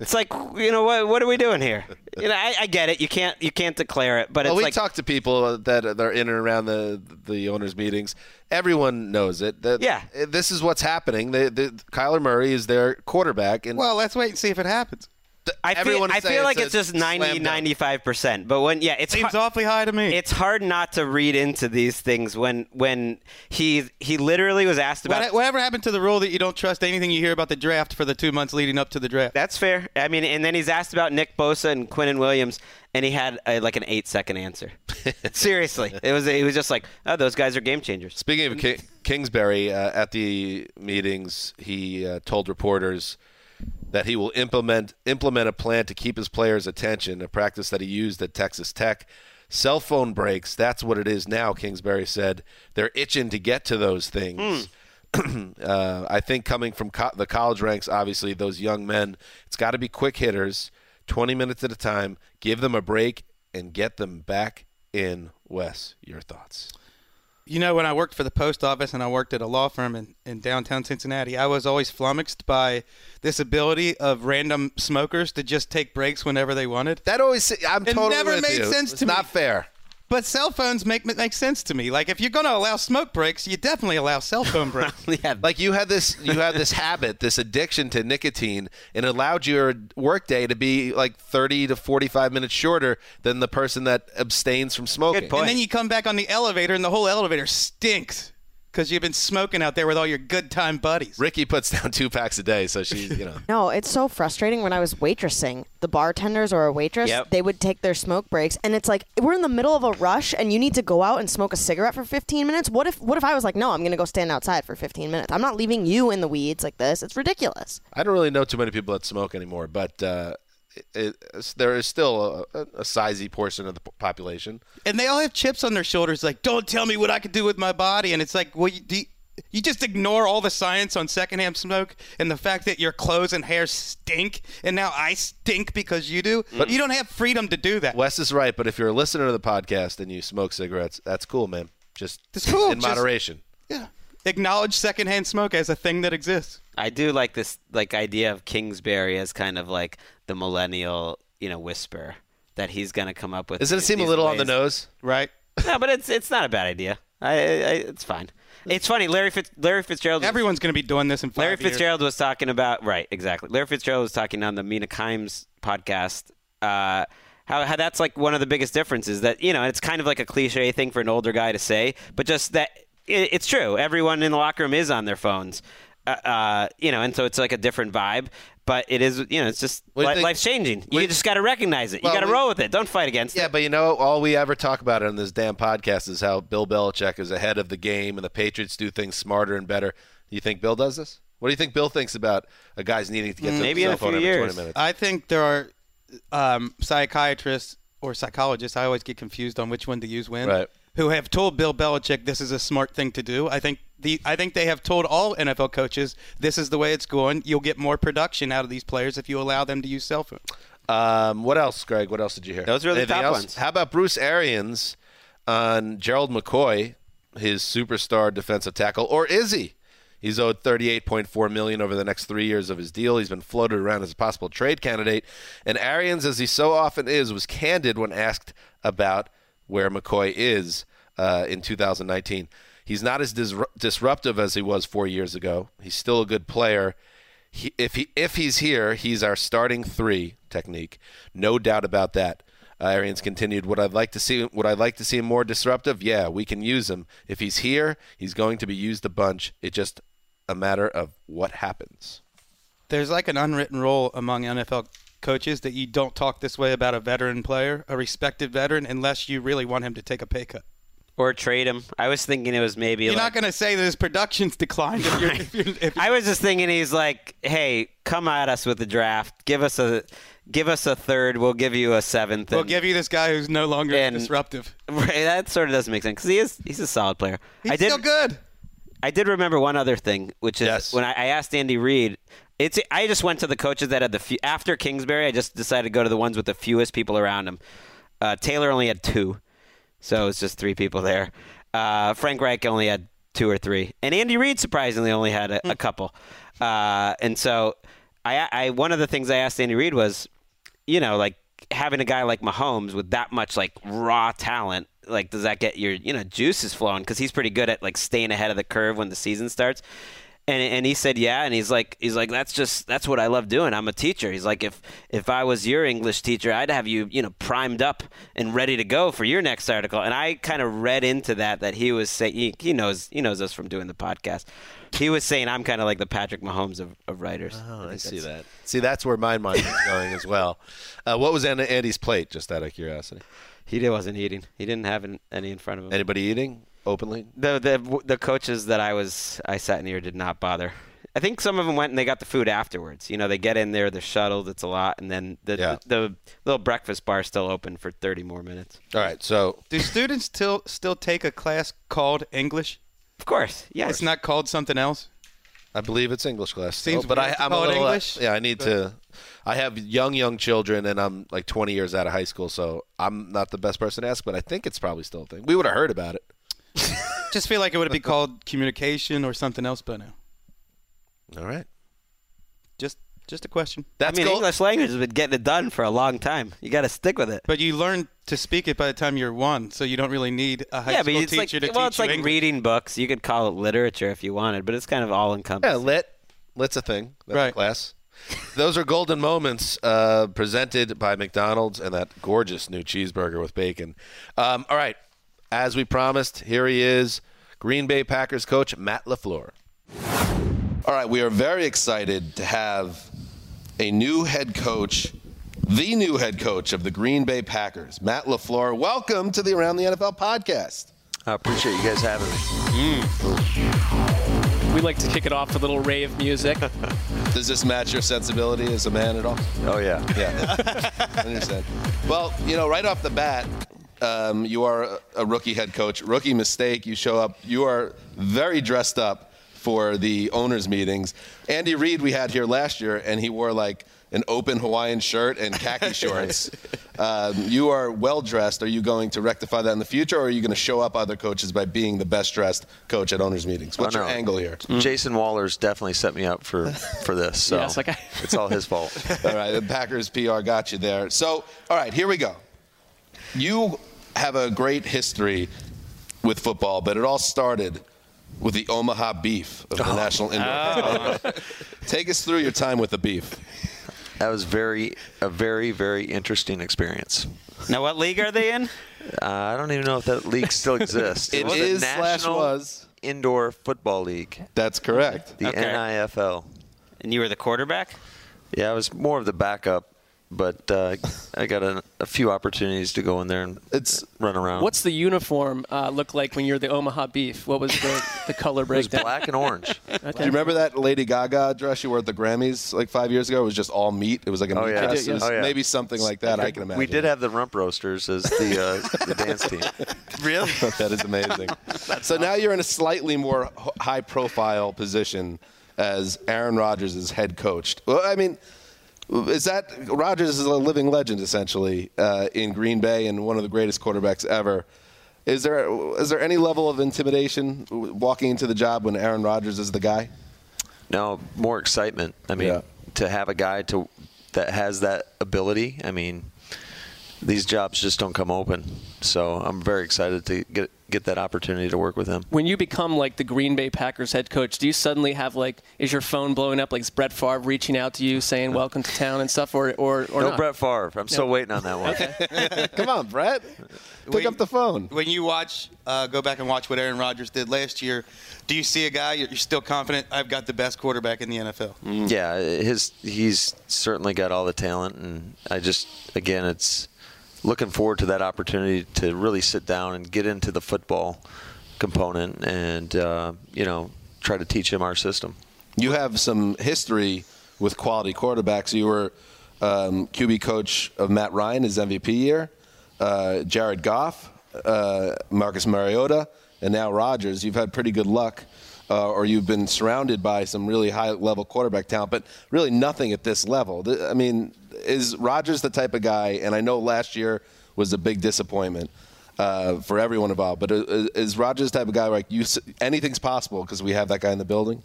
it's like, you know, what, what are we doing here? You know, I, I get it. You can't, you can't declare it, but well, it's we like, talk to people that that are in and around the the owners' meetings. Everyone knows it. That Yeah. this is what's happening. The, the, Kyler Murray is their quarterback, and Well, let's wait and see if it happens. Th- I feel, everyone I feel like a it's just slam 90, dunk. 95 percent. But when, yeah, it's Seems hard, awfully high to me. it's hard not to read into these things when when he he literally was asked about. What, whatever happened to the rule that you don't trust anything you hear about the draft for the two months leading up to the draft? That's fair. I mean, and then he's asked about Nick Bosa and Quinnen Williams, and he had a, like an eight second answer. <laughs> Seriously, it was he was just like, oh, those guys are game changers. Speaking of Ki- Kingsbury, uh, at the meetings, he uh, told reporters that he will implement implement a plan to keep his players' attention, a practice that he used at Texas Tech. Cell phone breaks, that's what it is now, Kingsbury said. They're itching to get to those things. <clears throat> uh, I think coming from co- the college ranks, obviously, those young men, it's got to be quick hitters, 20 minutes at a time, give them a break, and get them back in. Wes, your thoughts? You know, when I worked for the post office and I worked at a law firm in, in downtown Cincinnati, I was always flummoxed by this ability of random smokers to just take breaks whenever they wanted. That always I'm It totally never with made you. sense it's to me. not fair. But cell phones make make sense to me. Like if you're going to allow smoke breaks, you definitely allow cell phone breaks. <laughs> yeah, Like you had this you had this habit, this addiction to nicotine, and it allowed your workday to be like 30 to 45 minutes shorter than the person that abstains from smoking. Good point. and then you come back on the elevator and the whole elevator stinks because you've been smoking out there with all your good time buddies. Ricky puts down two packs a day, so she's you know. <laughs> No, it's so frustrating when I was waitressing. The bartenders or a waitress, Yep. they would take their smoke breaks and it's like we're in the middle of a rush and you need to go out and smoke a cigarette for 15 minutes. What if what if I was like, "No, I'm going to go stand outside for 15 minutes. I'm not leaving you in the weeds like this. It's ridiculous." I don't really know too many people that smoke anymore, but uh, it, it, there is still a, a sizey portion of the population. and they all have chips on their shoulders like don't tell me what i could do with my body and it's like well you, do you, you just ignore all the science on secondhand smoke and the fact that your clothes and hair stink and now i stink because you do mm. but you don't have freedom to do that Wes is right, but if you're a listener to the podcast and you smoke cigarettes, that's cool, man. Just It's cool, in just- moderation. yeah acknowledge secondhand smoke as a thing that exists I do like this like idea of Kingsbury as kind of like the millennial, you know, whisper that he's going to come up with. Doesn't it seem a these little on the nose? right No, but it's it's not a bad idea. I, I, I it's fine. It's funny. Larry Fitz, Larry Fitzgerald. everyone's going to be doing this in five Larry years. Fitzgerald was talking about right, exactly. Larry Fitzgerald was talking on the Mina Kimes podcast. Uh, how, how that's like one of the biggest differences that you know it's kind of like a cliche thing for an older guy to say, but just that it, it's true. Everyone in the locker room is on their phones. Uh, uh, you know, and so it's like a different vibe. But it is, you know, it's just What do you li- think- life's changing. You just got to recognize it. Well, you got to roll with it. Don't fight against Yeah, it. but you know, all we ever talk about on this damn podcast is how Bill Belichick is ahead of the game and the Patriots do things smarter and better. Do you think Bill does this? What do you think Bill thinks about a guy's needing to get to Maybe the in cell a phone few every years. 20 minutes? I think there are um, psychiatrists or psychologists. I always get confused on which one to use when. Right. Who have told Bill Belichick this is a smart thing to do? I think the I think they have told all NFL coaches this is the way it's going. You'll get more production out of these players if you allow them to use cell phones. Um, what else, Greg? What else did you hear? Those are the Anything top else? ones. How about Bruce Arians on Gerald McCoy, his superstar defensive tackle, or is he? He's owed 38.4 million over the next three years of his deal. He's been floated around as a possible trade candidate, and Arians, as he so often is, was candid when asked about where McCoy is uh, in 2019. He's not as disru- disruptive as he was four years ago. He's still a good player. He, if he if he's here, he's our starting three technique, no doubt about that. Uh, Arians continued. Would I like to see? Would I like to see him more disruptive? Yeah, we can use him. If he's here, he's going to be used a bunch. It's just a matter of what happens. There's like an unwritten rule among NFL coaches that you don't talk this way about a veteran player, a respected veteran, unless you really want him to take a pay cut. or trade him. I was thinking it was maybe. You're like, not going to say that his production's declined if you're. <laughs> If you're if I was just thinking he's like, hey, come at us with the draft. Give us a, give us a third. We'll give you a seventh. we'll and- give you this guy who's no longer And- disruptive. <laughs> Right, that sort of doesn't make sense because he is he's a solid player. He's I did still good. I did remember one other thing, which is Yes. when I, I asked Andy Reid. It's I just went to the coaches that had the few, after Kingsbury. I just decided to go to the ones with the fewest people around him. Uh, Taylor only had two, so it's just three people there. Uh, Frank Reich only had two or three, and Andy Reid surprisingly only had a, a couple. Uh, and so I, I one of the things I asked Andy Reid was, you know, like having a guy like Mahomes with that much like raw talent, like does that get your you know juices flowing? Because he's pretty good at like staying ahead of the curve when the season starts. And, and he said yeah and he's like he's like that's just that's what I love doing I'm a teacher he's like if if I was your English teacher I'd have you you know primed up and ready to go for your next article and I kind of read into that that he was saying he, he knows he knows us from doing the podcast he was saying I'm kind of like the Patrick Mahomes of, of writers Oh, I think see that. See, that's where my mind is going as well. Uh, what was on Andy's plate? Just out of curiosity. he did- wasn't eating he didn't have any in front of him Anybody eating openly? the the the coaches that I was I sat near did not bother. I think some of them went and they got the food afterwards. You know, they get in there, they're shuttled, it's a lot, and then the Yeah. the, the little breakfast bar still open for thirty more minutes. All right, so Do students still still take a class called English? Of course, yes. It's not called something else. I believe it's English class. Seems still, but weird I, I'm a call it little. uh, English, yeah, I need to. I have young, young children, and I'm like 20 years out of high school, so I'm not the best person to ask. But I think it's probably still a thing. We would have heard about it. <laughs> Just feel like it would be called communication or something else by now. All right, Just just a question. that's I mean, cool. English language has been getting it done for a long time. You got to stick with it. But you learn to speak it by the time you're one, so you don't really need a high yeah, but school it's like teacher to well, teach it's like English. reading books. You could call it literature if you wanted, but it's kind of all encompassing. Yeah, lit. Lit's a thing. That's a Right. class. Those are golden moments uh, presented by McDonald's and that gorgeous new cheeseburger with bacon. Um, all right, as we promised, here he is, Green Bay Packers coach Matt LaFleur. All right, we are very excited to have a new head coach, the new head coach of the Green Bay Packers, Matt LaFleur. Welcome to the Around the NFL podcast. I appreciate you guys having me. Mm. We like to kick it off with a little rave music. <laughs> Does this match your sensibility as a man at all? Oh yeah. Yeah, <laughs> I understand. Well, you know, right off the bat, um, you are a- a rookie head coach. Rookie mistake. You show up. You are very dressed up for the owners' meetings. Andy Reid we had here last year, and he wore like an open Hawaiian shirt and khaki <laughs> shorts. um, you are well dressed. Are you going to rectify that in the future, or are you going to show up other coaches by being the best dressed coach at owners' meetings? What's Oh, your angle here? Jason Wahlers definitely set me up for for this. So Yes, like <laughs> I- it's all his fault. All right, the Packers PR got you there. So, all right, here we go. You have a great history with football, but it all started with the Omaha beef of the National Indoor. Take us through your time with the beef. That was very a very very interesting experience. Now, what league are they in? Uh, I don't even know if that league still <laughs> exists. It was is slash was. Indoor Football League. That's correct. The Okay. NIFL. And you were the quarterback? Yeah, I was more of the backup, but uh, I got a, a few opportunities to go in there and it's run around. What's the uniform uh, look like when you're the Omaha Beef? What was the, the color it was breakdown? black and orange. <laughs> Okay. Do you remember that Lady Gaga dress you wore at the Grammys like five years ago? It was just all meat. It was like a Oh, meat yeah. dress. Did, It yeah. Oh, yeah. Maybe something like that. I can imagine. We did have the rump roasters as the uh, the dance team. <laughs> Really? <laughs> that is amazing. so now you're in a slightly more high profile position as Aaron Rodgers is head coach. Well, I mean, is that Rodgers is a living legend essentially uh, in Green Bay and one of the greatest quarterbacks ever. Is there is there any level of intimidation walking into the job when Aaron Rodgers is the guy? No, more excitement. I mean, Yeah. to have a guy to that has that ability. I mean, these jobs just don't come open. So I'm very excited to get get that opportunity to work with him. When you become like the Green Bay Packers head coach, do you suddenly have like, is your phone blowing up? Like, is Brett Favre reaching out to you saying welcome to town and stuff, or or, or no not? Brett Favre. I'm still waiting on that one. <laughs> Come on, Brett, pick When- up the phone. When you watch, uh, go back and watch what Aaron Rodgers did last year. Do you see a guy you're you're still confident? I've got the best quarterback in the NFL. Yeah, his he's certainly got all the talent, and I just again, it's looking forward to that opportunity to really sit down and get into the football component, and uh, you know, try to teach him our system. You have some history with quality quarterbacks. You were um, QB coach of Matt Ryan his MVP year, uh, Jared Goff, uh, Marcus Mariota, and now Rodgers. You've had pretty good luck, uh, or you've been surrounded by some really high level quarterback talent, but really nothing at this level. I mean, is Rodgers the type of guy? And I know last year was a big disappointment. Uh, for everyone involved, but is, is Rodgers the type of guy like you? Anything's possible because we have that guy in the building.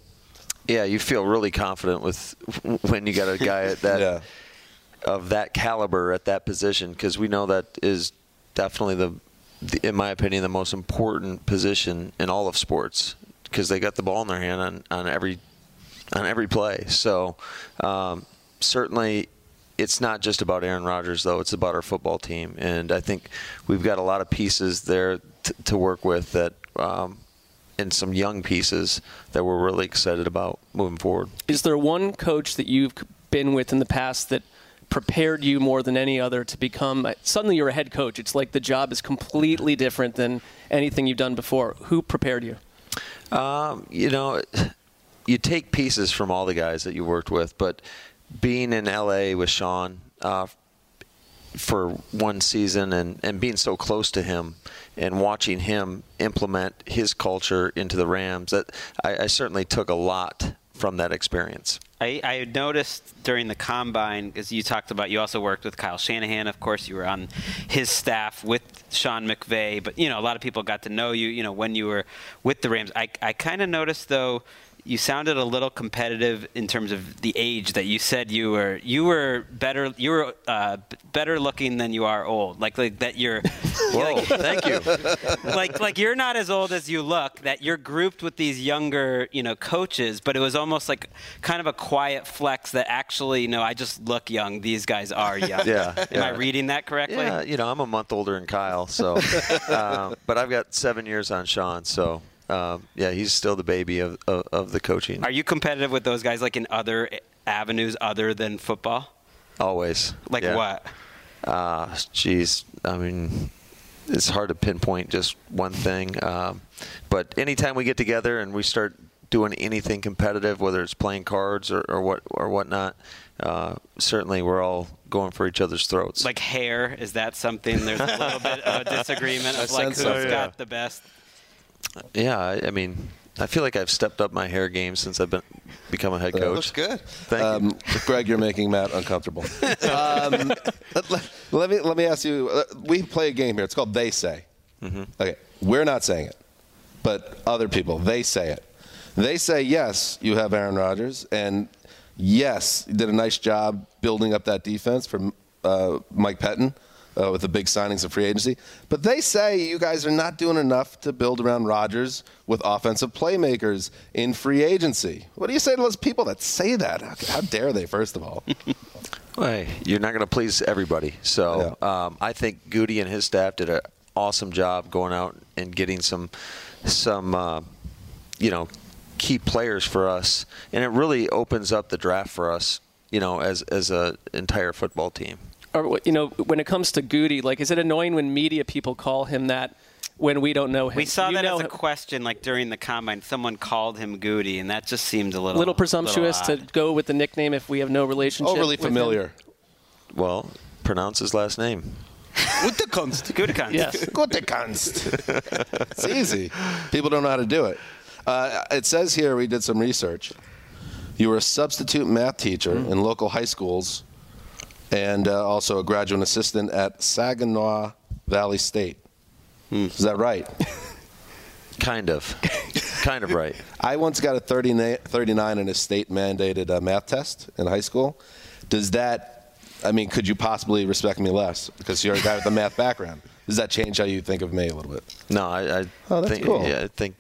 Yeah, you feel really confident with when you got a guy at <laughs> that Yeah. of that caliber at that position because we know that is definitely the, the, in my opinion, the most important position in all of sports because they got the ball in their hand on, on every on every play. So um, certainly. It's not just about Aaron Rodgers, though. It's about our football team, and I think we've got a lot of pieces there t- to work with that, um, and some young pieces that we're really excited about moving forward. Is there one coach that you've been with in the past that prepared you more than any other to become suddenly you're a head coach? It's like the job is completely different than anything you've done before. Who prepared you? Um, you know, you take pieces from all the guys that you worked with, but being in LA with Sean uh, for one season and, and being so close to him and watching him implement his culture into the Rams, that I, I certainly took a lot from that experience. I, I noticed during the combine, because you talked about, you also worked with Kyle Shanahan. Of course, you were on his staff with Sean McVay. But you know, a lot of people got to know you. You know, when you were with the Rams. I, I kind of noticed though, you sounded a little competitive in terms of the age that you said you were. You were better. You were uh, better looking than you are old. Like like that you're. <laughs> Whoa, like, thank you. <laughs> like like you're not as old as you look that you're grouped with these younger you know coaches but it was almost like kind of a quiet flex that actually no i just look young these guys are young <laughs> Yeah, am yeah. i reading that correctly Yeah, you know, I'm a month older than Kyle, so, um, but I've got seven years on Sean, so um, yeah, he's still the baby of, of, of the coaching. are you competitive with those guys like in other avenues other than football Always. like yeah. what Uh, geez, I mean, it's hard to pinpoint just one thing. Um, but anytime we get together and we start doing anything competitive, whether it's playing cards or, or what or whatnot, uh, certainly we're all going for each other's throats. like hair is that something there's a little bit of a <laughs> disagreement of like sense who's so, yeah. got the best yeah, I, I mean, I feel like I've stepped up my hair game since I've been become a head coach. Looks good. Thank you. Um, Greg, you're making Matt uncomfortable. <laughs> um, let, let- let me let me ask you. Uh, we play a game here. It's called They Say. Mm-hmm. Okay, we're not saying it, but other people they say it. They say yes, you have Aaron Rodgers, and yes, you did a nice job building up that defense from uh, Mike Pettine. Uh, with the big signings of free agency, but they say you guys are not doing enough to build around Rodgers with offensive playmakers in free agency. What do you say to those people that say that? How, how dare they? First of all, <laughs> Hey, you're not going to please everybody. So um, I think Goody and his staff did an awesome job going out and getting some some uh, you know, key players for us, and it really opens up the draft for us, you know, as as a entire football team. Or you know, when it comes to Goody, like, is it annoying when media people call him that when we don't know him? We saw You that as a him- question, like during the combine. Someone called him Goody, and that just seemed a little little presumptuous to odd. go with the nickname if we have no relationship. Overly with him. familiar. Well, pronounce his last name. Gutekunst. <laughs> Gutekunst. Yes. <laughs> Gutekunst. it's easy. People don't know how to do it. Uh, it says here we did some research. You were a substitute math teacher in local high schools, and uh, also a graduate assistant at Saginaw Valley State. Is that right? <laughs> Kind of. <laughs> kind of right. I once got a 39, 39 in a state mandated uh, math test in high school. Does that, I mean, could you possibly respect me less because you're a guy with a math background? Does that change how you think of me a little bit? No, I, I Oh, that's think cool. yeah, I think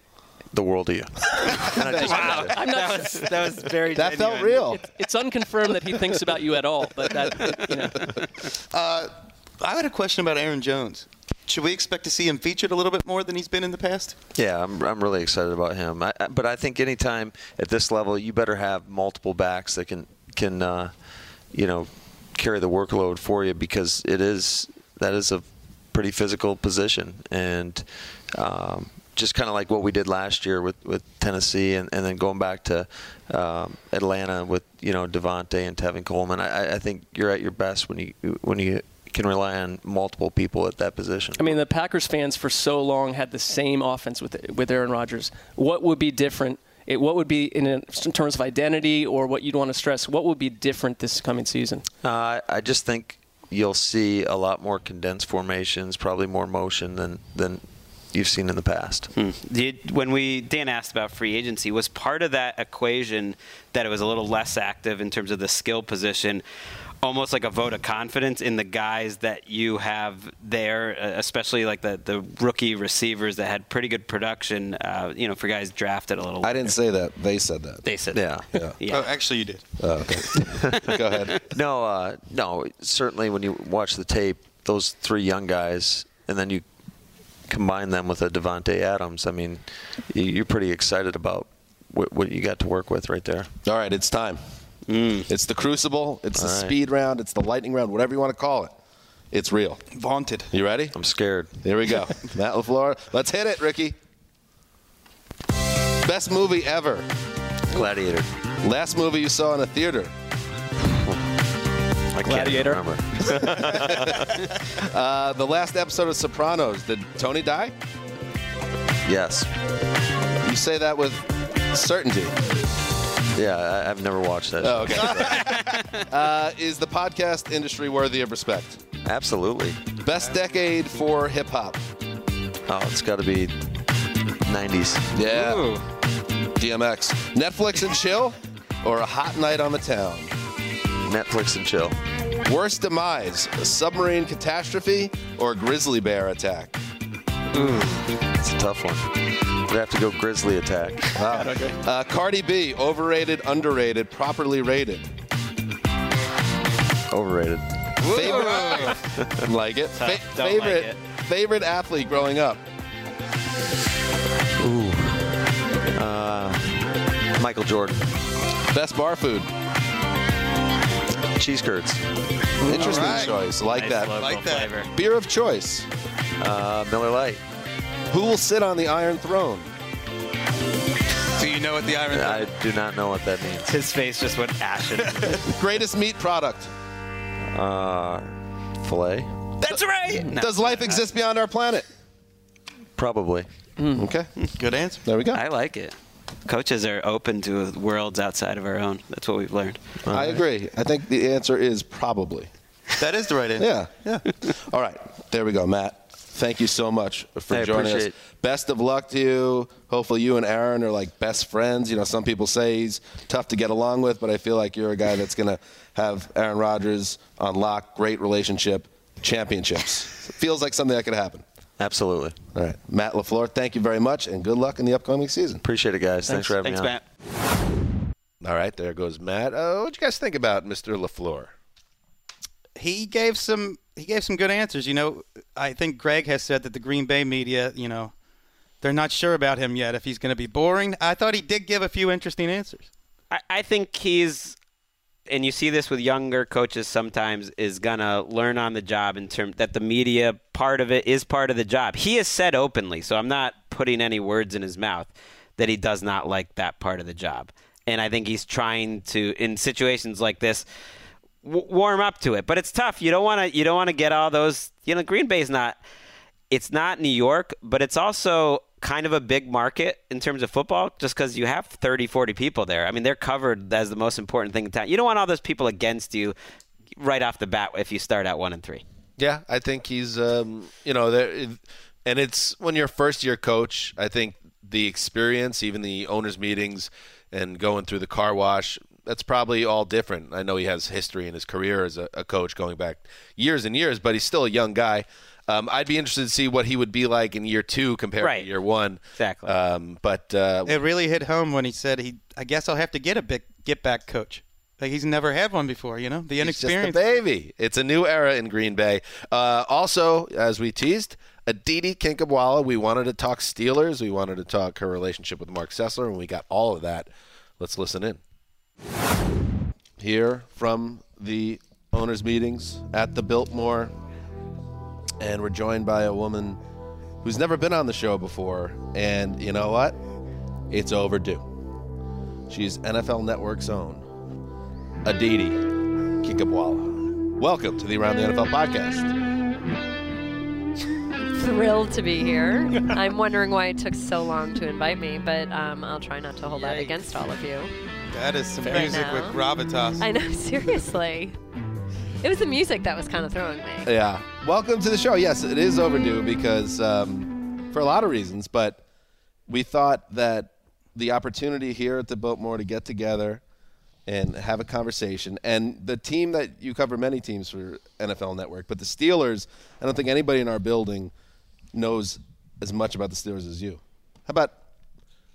the world to you. <laughs> I just Wow. I'm not that was that was very. That felt genuine. real. It's unconfirmed that he thinks about you at all, but that you know. <laughs> Uh, I had a question about Aaron Jones. Should we expect to see him featured a little bit more than he's been in the past? Yeah, I'm, I'm really excited about him. I, I- but I think anytime at this level, you better have multiple backs that can can uh, you know carry the workload for you because it is that is a pretty physical position and um, just kind of like what we did last year with, with Tennessee and, and then going back to um, Atlanta with you know Devonta and Tevin Coleman. I, I think you're at your best when you when you can rely on multiple people at that position. I mean, the Packers fans for so long had the same offense with with Aaron Rodgers. What would be different? It, what would be in, in terms of identity or what you'd want to stress? What would be different this coming season? Uh, I- I just think you'll see a lot more condensed formations, probably more motion than than you've seen in the past. Did, when we Dan asked about free agency, was part of that equation that it was a little less active in terms of the skill position, almost like a vote of confidence in the guys that you have there, uh, especially like the the rookie receivers that had pretty good production. Uh, you know, for guys drafted a little. I didn't say that. They said that. They said Yeah. Yeah. Yeah. Oh, actually, you did. Oh, okay. <laughs> Go ahead. No, uh, no. Certainly, when you watch the tape, those three young guys, and then you combine them with a Davante Adams. I mean, you- you're pretty excited about what, what you got to work with right there. All right, it's time. Mm. It's the crucible. It's the All right. speed round. It's the lightning round. Whatever you want to call it. It's real. Vaunted. You ready? I'm scared. Here we go. <laughs> Matt LaFleur. Let's hit it, Ricky. Best movie ever. Gladiator. Last movie you saw in a theater. I can't Gladiator. remember. <laughs> Uh, the last episode of Sopranos. Did Tony die? Yes. You say that with certainty. Yeah, I, I've never watched that. Oh, okay. <laughs> uh, is the podcast industry worthy of respect? Absolutely. Best decade for hip hop. Oh, it's got to be 90s. Yeah. Ooh. DMX. Netflix and chill, or a hot night on the town. Netflix and chill. Worst demise: a submarine catastrophe or a grizzly bear attack. It's a tough one. We have to go Grizzly attack. Wow. <laughs> Uh, Cardi B, overrated, underrated, properly rated. Overrated. Favorite, <laughs> like it. Fa- Don't like favorite, it. favorite athlete growing up. Ooh. Uh, Michael Jordan. Best bar food. Cheese curds. Interesting right. choice. Like Nice that. Like that. flavor. Beer of choice. Uh, Miller Lite. Who will sit on the Iron Throne? Do you know what the Iron I do not know what that means. His face just went ashen. <laughs> Greatest meat product. Uh, filet. That's right. No. Does life exist beyond our planet? Probably. Okay. Good answer. There we go. I like it. Coaches are open to worlds outside of our own. That's what we've learned. I agree. I think the answer is probably. That is the right answer. Yeah. Yeah. <laughs> All right. There we go, Matt. Thank you so much for I joining us. appreciate- Best of luck to you. Hopefully, you and Aaron are like best friends. You know, some people say he's tough to get along with, but I feel like you're a guy that's going to have Aaron Rodgers on lock. Great relationship, championships. Feels like something that could happen. Absolutely. All right. Matt LaFleur, thank you very much, and good luck in the upcoming season. Appreciate it, guys. Thanks, for having Thanks, me on. Matt. All right. There goes Matt. Uh, what'd you guys think about Mr. LaFleur? he gave some he gave some good answers. You know, I think Greg has said that the Green Bay media, you know, they're not sure about him yet if he's going to be boring. I thought he did give a few interesting answers. I, I think he's, and you see this with younger coaches sometimes, is gonna learn on the job in terms that the media part of it is part of the job. He has said openly, so I'm not putting any words in his mouth that he does not like that part of the job, and I think he's trying to in situations like this. W- warm up to it, but it's tough. You don't want to. You don't want to get all those. You know, Green Bay's not. It's not New York, but it's also kind of a big market in terms of football just because you have 30, 40 people there. I mean, they're covered as the most important thing in town. You don't want all those people against you right off the bat if you start at one and three. Yeah, I think he's, um, you know, there, and it's when you're first year coach. I think the experience, even the owners' meetings, and going through the car wash, that's probably all different. I know he has history in his career as a, a coach going back years and years, but he's still a young guy. Um, I'd be interested to see what he would be like in year two compared Right. to year one. Exactly. Um, but uh, It really hit home when he said he. I guess I'll have to get a big get back coach. Like he's never had one before. You know, the He's just a baby. It's a new era in Green Bay. Uh, also, as we teased, Aditi Kinkhabwala. We wanted to talk Steelers. We wanted to talk her relationship with Marc Sessler, and we got all of that. Let's listen in. Here from the owners' meetings at the Biltmore, and we're joined by a woman who's never been on the show before, and you know what? It's overdue. She's NFL Network's own Aditi Kinkhabwala. Welcome to the Around the NFL podcast. Thrilled to be here. I'm wondering why it took so long to invite me, but um, I'll try not to hold that against all of you. That is some Right music now. with gravitas. I know, <laughs> seriously. It was the music that was kind of throwing me. Yeah. Welcome to the show. Yes, it is overdue because um, for a lot of reasons, but we thought that the opportunity here at the Biltmore to get together and have a conversation, and the team that you cover many teams for NFL Network, but the Steelers, I don't think anybody in our building knows as much about the Steelers as you. How about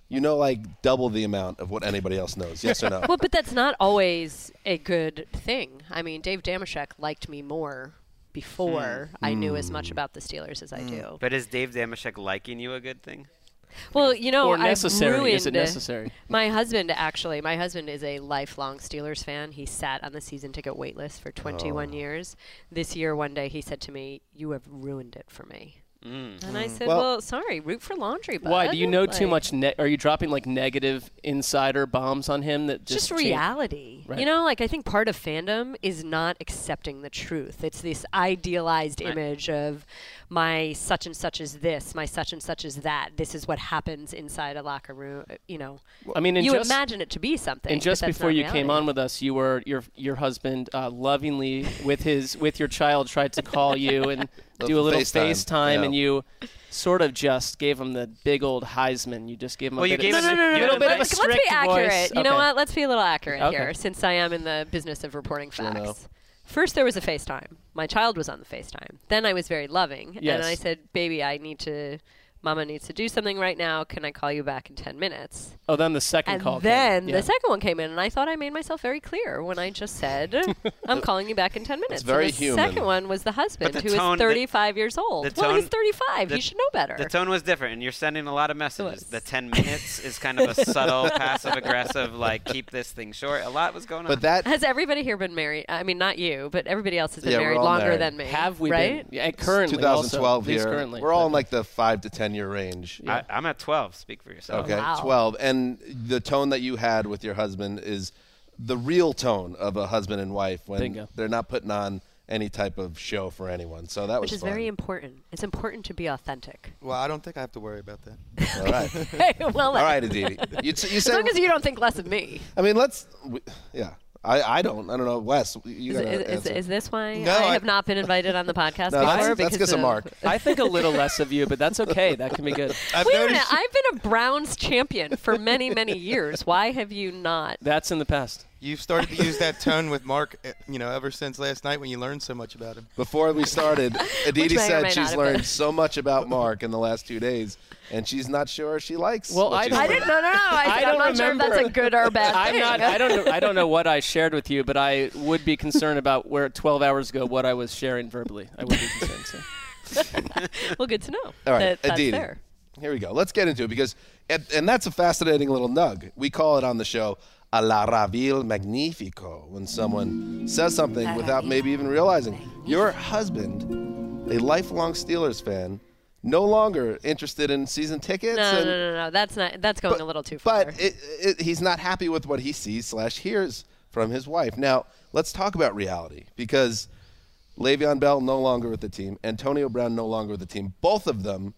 you know like double the amount of what anybody else knows? Yes or no? <laughs> Well, but that's not always a good thing. I mean, Dave Dameshek liked me more before hmm. I knew as much hmm. about the Steelers as I hmm. do. But is Dave Dameshek liking you a good thing? Well, you know, Or I've ruined Is it necessary? My husband actually, my husband is a lifelong Steelers fan. He sat on the season ticket wait list for 21 Oh. years. This year, one day, he said to me, "You have ruined it for me." Mm. And I said, Well- "Well, sorry, root for laundry, bud." Why do you know too much? Ne- are you dropping like negative insider bombs on him that just, Just reality. Right. You know, like I think part of fandom is not accepting the truth. It's this idealized image of my such and such is this, my such and such is that. This is what happens inside a locker room. uh, You know, I mean, you just- imagine it to be something. And just before not you came on with us, you were your your husband uh, lovingly with his with your child tried to call you and <laughs> do a little FaceTime, FaceTime, yeah. and you sort of just gave him the big old Heisman. You just gave him Well, a you bit gave of, him the- a you little bit of the- a Let's be strict accurate. voice. You know what? Let's be a little accurate Okay. here, since I am in the business of reporting facts. know. First, there was a FaceTime. My child was on the FaceTime. Then I was very loving, and I said, "Baby, I need to. Mama needs to do something right now. Can I call you back in ten minutes?" Oh, then the second and call. then came. the Yeah. second one came in, and I thought I made myself very clear when I just said, <laughs> "I'm calling you back in ten minutes." It's very and the human. second one was the husband, the who is tone- the- 35 years old. the well, he's 35. the- he should know better. The tone was different, and you're sending a lot of messages. The 10 minutes is kind of a subtle, <laughs> passive aggressive, like, keep this thing short. A lot was going on. But that Has everybody here been married? I mean, not you, but everybody else has been Yeah, we're married all longer married. than me. Have we right? been? Yeah, currently, also, 2012 at least here. currently. We're all in like the five to ten year range. I, I'm at 12. Speak for yourself. Okay, wow. 12. And the tone that you had with your husband is the real tone of a husband and wife when Bingo. they're not putting on any type of show for anyone. So that Which was is fun. very important. It's important to be authentic. Well, I don't think I have to worry about that. All right. <laughs> Hey, well, All right, Aditi. You, t- you as long as you don't think less of me. I mean, let's, we, yeah. I, I don't. I don't know. Wes, you Is, got is, is, is this why No, I, I- have not been invited on the <laughs> podcast No, before? that's- that's of Marc. <laughs> I think a little less of you, but that's okay. That can be good. <laughs> I've Wait a minute. I've been a Browns champion for many, many years. Why have you not? That's in the past. You've started to use that tone with Marc, uh, you know, ever since last night when you learned so much about him. Before we started, <laughs> Aditi may or may said she's learned so much about Marc in the last two days, and she's not sure she likes. Well, what I she's don't- I didn't. No, no, no. I, I don't I'm not sure if that's a good or bad I'm thing. not. I don't know. I don't know what I shared with you, but I would be concerned about where 12 hours ago what I was sharing verbally. I would be concerned. So. <laughs> well, good to know. All right, that that's Aditi. there. here we go. Let's get into it because, and, and that's a fascinating little nug. We call it on the show a la ravil magnifico when someone says something without maybe even realizing. Your husband, a lifelong Steelers fan, no longer interested in season tickets. No, and, no, no, no. That's not. That's going a little too far. But it, it, he's not happy with what he sees slash hears from his wife. Now, let's talk about reality because Le'Veon Bell no longer with the team, Antonio Brown no longer with the team. Both of them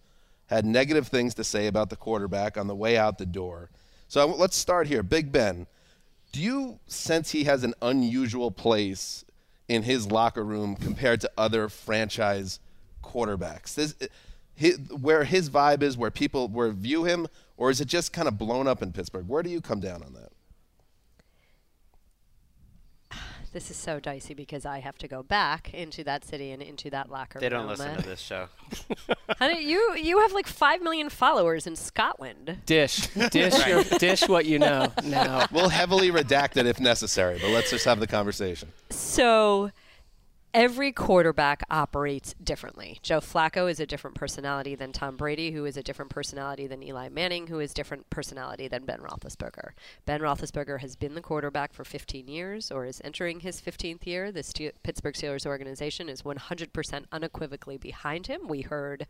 had negative things to say about the quarterback on the way out the door. So let's start here. Big Ben, do you sense he has an unusual place in his locker room compared to other franchise quarterbacks? This, his, where his vibe is, where people where view him, or is it just kind of blown up in Pittsburgh? Where do you come down on that? This is so dicey because I have to go back into that city and into that locker room. They don't listen to this show. <laughs> Honey, you you have like five million followers in Scotland. Dish, dish, your, dish what you know now. We'll heavily redact it if necessary, but let's just have the conversation. So every quarterback operates differently. Joe Flacco is a different personality than Tom Brady, who is a different personality than Eli Manning, who is different personality than Ben Roethlisberger. Ben Roethlisberger has been the quarterback for 15 years, or is entering his 15th year. The Ste- Pittsburgh Steelers organization is 100% unequivocally behind him. We heard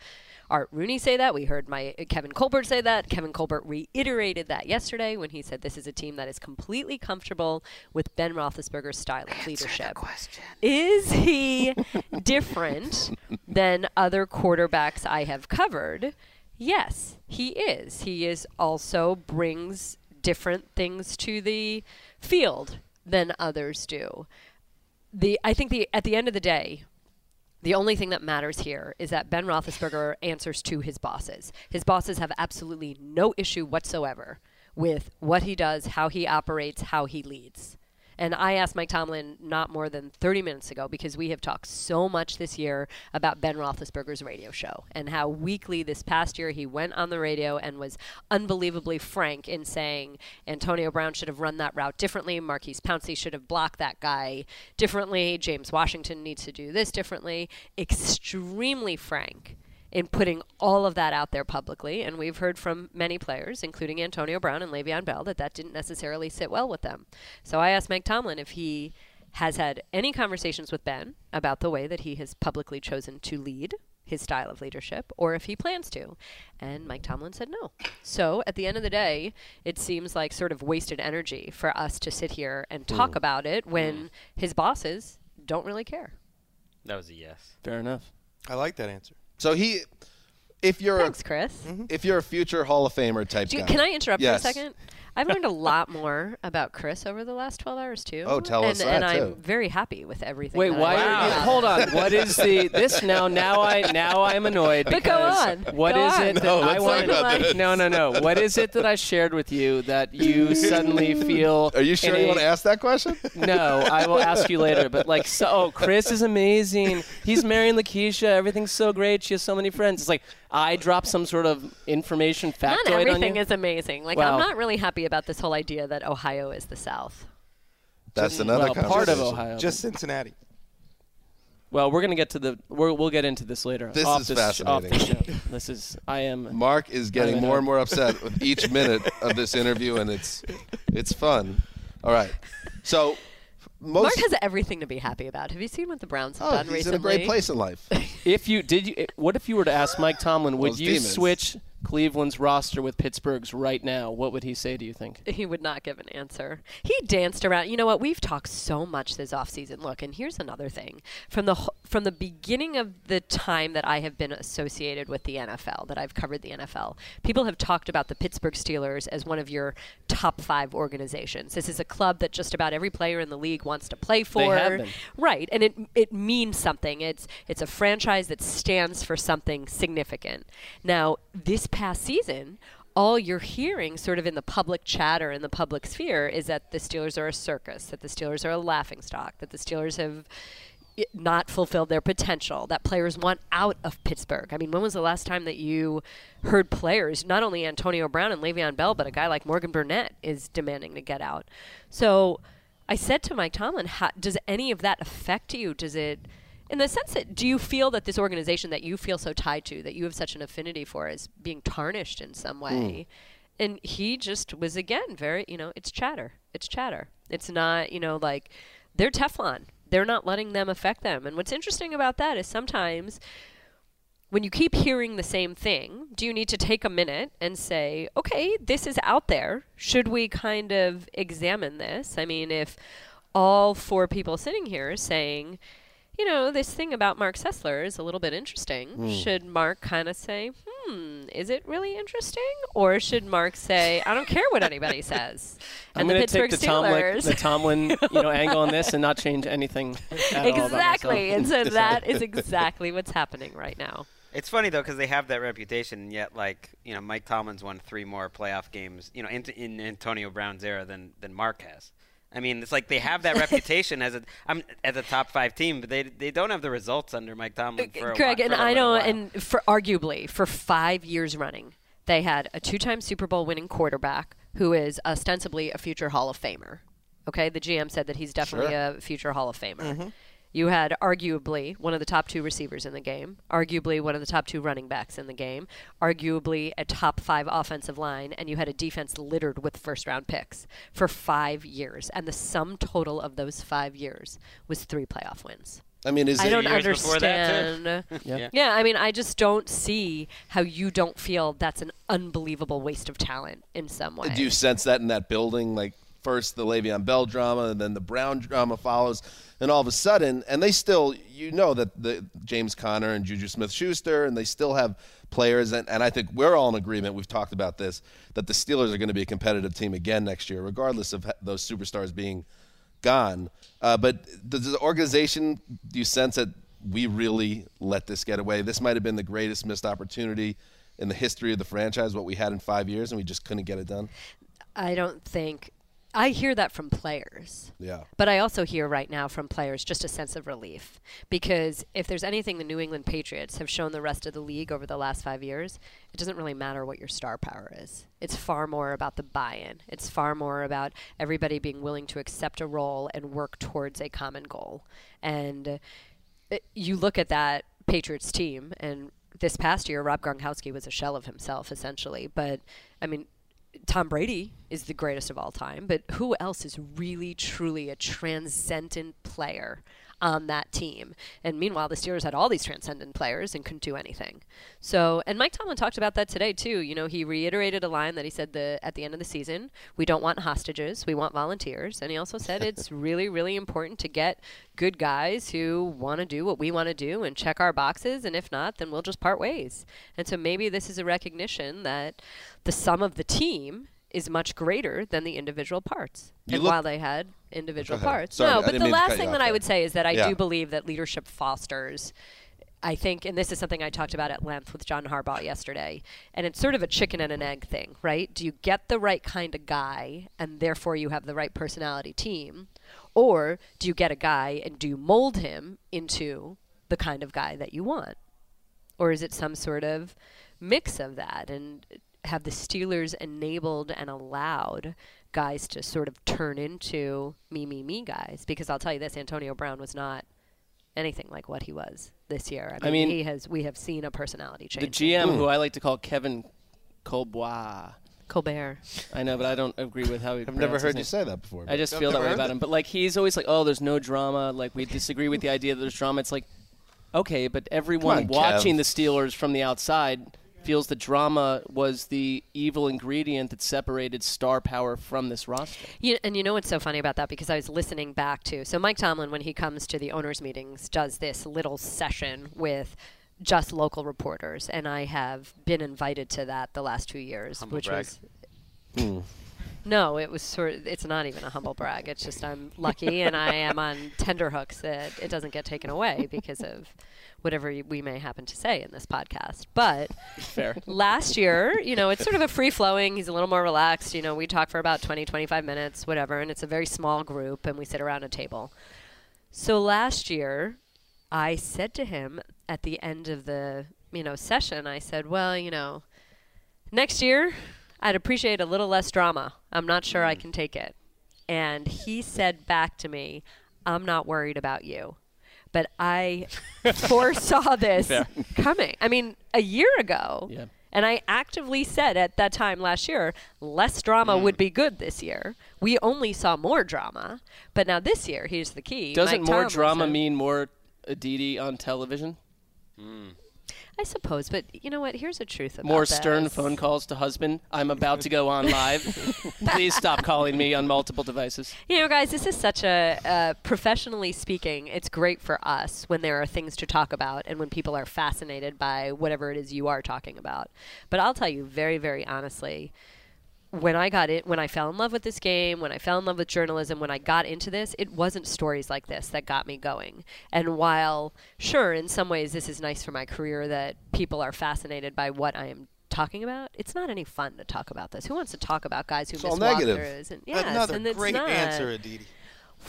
Art Rooney say that. We heard my Kevin Colbert say that. Kevin Colbert reiterated that yesterday when he said this is a team that is completely comfortable with Ben Roethlisberger's style of leadership. Is he different than other quarterbacks I have covered? Yes, he is. He is also brings different things to the field than others do. The I think the at the end of the day, the only thing that matters here is that Ben Roethlisberger answers to his bosses. His bosses have absolutely no issue whatsoever with what he does, how he operates, how he leads. And I asked Mike Tomlin not more than 30 minutes ago because we have talked so much this year about Ben Roethlisberger's radio show and how weekly this past year he went on the radio and was unbelievably frank in saying Antonio Brown should have run that route differently, Maurkice Pouncey should have blocked that guy differently, James Washington needs to do this differently. Extremely frank in putting all of that out there publicly. And we've heard from many players, including Antonio Brown and Le'Veon Bell, that that didn't necessarily sit well with them. So I asked Mike Tomlin if he has had any conversations with Ben about the way that he has publicly chosen to lead his style of leadership or if he plans to. And Mike Tomlin said no. So at the end of the day, it seems like sort of wasted energy for us to sit here and talk Mm. about it when his bosses don't really care. That was a yes. Fair enough. I like that answer. So he, if you're Thanks, Chris. Mm-hmm. if you're a future Hall of Famer type Do you- guy, can I interrupt yes. for a second? I've learned a lot more about Chris over the last 12 hours, too. Oh, tell and, us And that, I'm too. very happy with everything. Wait, why? I Are you, <laughs> hold on. What is the this now? Now I now I'm annoyed. But go on. What Go is on. it that No, I want? talk about. No, no, no. What is it that I shared with you that you suddenly <laughs> feel? Are you sure in you a- want to ask that question? No, I will ask you later. But like, so oh, Chris is amazing. He's marrying Lakeisha. Everything's so great. She has so many friends. It's like I dropped some sort of information factoid Not everything is amazing. Like, Well- I'm not really happy about this whole idea that Ohio is the South. That's another well, part of Ohio. Just Cincinnati. well, we're gonna get to the. We're, we'll get into this later. This off is this, Off the fascinating. show. This is. I am. <laughs> Marc is getting I know. more and more upset with each minute of this interview, and it's it's fun. All right, so most Marc has everything to be happy about. Have you seen what the Browns have oh, done he's recently? in a great place in life. If you did, you, eh, what if you were to ask Mike Tomlin, <laughs> would Those you demons. switch Cleveland's roster with Pittsburgh's right now? What would he say? Do you think? He would not give an answer. He danced around. You know what? We've talked so much this offseason. Look, and here's another thing. From the from the beginning of the time that I have been associated with the NFL, that I've covered the NFL, people have talked about the Pittsburgh Steelers as one of your top 5 organizations. This is a club that just about every player in the league wants to play for. Right, and it it means something. It's it's a franchise that stands for something significant. Now, this past season, all you're hearing sort of in the public chatter in the public sphere is that the Steelers are a circus, that the Steelers are a laughing stock, that the Steelers have not fulfilled their potential, that players want out of Pittsburgh. I mean, when was the last time that you heard players, not only Antonio Brown and Le'Veon Bell, but a guy like Morgan Burnett is demanding to get out? So I said to Mike Tomlin, how, does any of that affect you? Does it in the sense that do you feel that this organization that you feel so tied to, that you have such an affinity for, is being tarnished in some hmm. way? And he just was again very, you know, it's chatter. It's chatter. It's not, you know, like they're Teflon. They're not letting them affect them. And what's interesting about that is sometimes when you keep hearing the same thing, do you need to take a minute and say, okay, this is out there. Should we kind of examine this? I mean, if all four people sitting here are saying, you know, this thing about Marc Sessler is a little bit interesting, Hmm. should Marc kind of say, hmm, is it really interesting? Or should Marc say, I don't care what anybody <laughs> says? I'm And the going to take Pittsburgh the Tomlin, Steelers. the Tomlin, you know, angle on this and not <laughs> change anything. At exactly. myself. And so <laughs> that is exactly what's happening right now. It's funny though because they have that reputation, and yet like you know Mike Tomlin's won three more playoff games, you know, in, in Antonio Brown's era than than Marc has. I mean, it's like they <laughs> have that reputation as a I'm as a top five team, but they they don't have the results under Mike Tomlin for a Greg, while, and for a I know, while. and for arguably for five years running, they had a two-time Super Bowl winning quarterback who is ostensibly a future Hall of Famer. Okay, the GM said that he's definitely Sure. a future Hall of Famer. Mhm. You had arguably one of the top two receivers in the game, arguably one of the top two running backs in the game, arguably a top five offensive line, and you had a defense littered with first round picks for five years. And the sum total of those five years was three playoff wins. I mean, is I it don't Years before that, too. understand. <laughs> Yeah. yeah. I mean, I just don't see how you don't feel that's an unbelievable waste of talent in some way. Do you sense that in that building? Like first the Le'Veon Bell drama, and then the Brown drama follows, and all of a sudden, and they still, you know, that the James Conner and Juju Smith-Schuster, and they still have players, and, and I think we're all in agreement. We've talked about this that the Steelers are going to be a competitive team again next year, regardless of those superstars being gone. Uh, but does the organization, do you sense that we really let this get away? This might have been the greatest missed opportunity in the history of the franchise, what we had in five years, and we just couldn't get it done. I don't think. I hear that from players. Yeah. But I also hear right now from players just a sense of relief. Because if there's anything the New England Patriots have shown the rest of the league over the last five years, it doesn't really matter what your star power is. It's far more about the buy in, it's far more about everybody being willing to accept a role and work towards a common goal. And uh, you look at that Patriots team, and this past year, Rob Gronkowski was a shell of himself, essentially. But, I mean, Tom Brady is the greatest of all time, but who else is really, truly a transcendent player on that team? And meanwhile, the Steelers had all these transcendent players and couldn't do anything. So, and Mike Tomlin talked about that today too. You know, he reiterated a line that he said the at the end of the season, "We don't want hostages, we want volunteers." And he also said it's <laughs> really, really important to get good guys who want to do what we want to do and check our boxes. And if not, then we'll just part ways. And so maybe this is a recognition that the sum of the team is much greater than the individual parts. You and while they had individual parts. Sorry, no, but the mean to cut last thing that I would say is that I Yeah. do believe that leadership fosters I think, and this is something I talked about at length with John Harbaugh yesterday, and it's sort of a chicken and an egg thing, right? Do you get the right kind of guy, and therefore you have the right personality team, or do you get a guy and do you mold him into the kind of guy that you want, or is it some sort of mix of that? And have the Steelers enabled and allowed guys to sort of turn into me, me, me guys? Because I'll tell you this: Antonio Brown was not anything like what he was this year. I I mean, mean, he has we have seen a personality change. The change. GM, who hmm. I like to call Kevin Colbois. Colbert. I know, but I don't agree with how he. I've never heard his you say that before, I just feel I've that way about that. him. But like, he's always like, "Oh, there's no drama." Like, we disagree with the idea that there's drama. It's like, okay, but everyone on, watching Kev. the Steelers from the outside feels the drama was the evil ingredient that separated star power from this roster. You, and you know what's so funny about that? Because I was listening back to so Mike Tomlin, when he comes to the owners' meetings, does this little session with just local reporters, and I have been invited to that the last two years, Humble which brag. was no, it was sort. Of, it's not even a humble brag. It's just I'm lucky, and I am on tender hooks that it doesn't get taken away because of whatever we may happen to say in this podcast. But <laughs> Fair. last year, you know, it's sort of a <laughs> free flowing. He's a little more relaxed. You know, we talk for about 20, 25 minutes, whatever, and it's a very small group, and we sit around a table. So last year, I said to him at the end of the you know session, I said, "Well, you know, next year, I'd appreciate a little less drama. I'm not sure I mm. can take it." And he said back to me, "I'm not worried about you." But I <laughs> foresaw this Fair. coming. I mean, a year ago. Yeah. And I actively said at that time last year, less drama Mm. would be good this year. We only saw more drama, but now this year, here's the key. Doesn't Mike more Tomlin drama mean more Aditi on television? I suppose, but you know what? Here's the truth about More stern this. phone calls to husband. I'm about to go on live. <laughs> Please stop calling me on multiple devices. You know, guys, this is such a, uh, professionally speaking, it's great for us when there are things to talk about and when people are fascinated by whatever it is you are talking about. But I'll tell you very, very honestly, when I got it, when I fell in love with this game, when I fell in love with journalism, when I got into this, it wasn't stories like this that got me going. And while, sure, in some ways this is nice for my career that people are fascinated by what I am talking about, it's not any fun to talk about this. Who wants to talk about guys who It's miss all negative. walkthroughs? And, yes, Another and great not. answer, Aditi.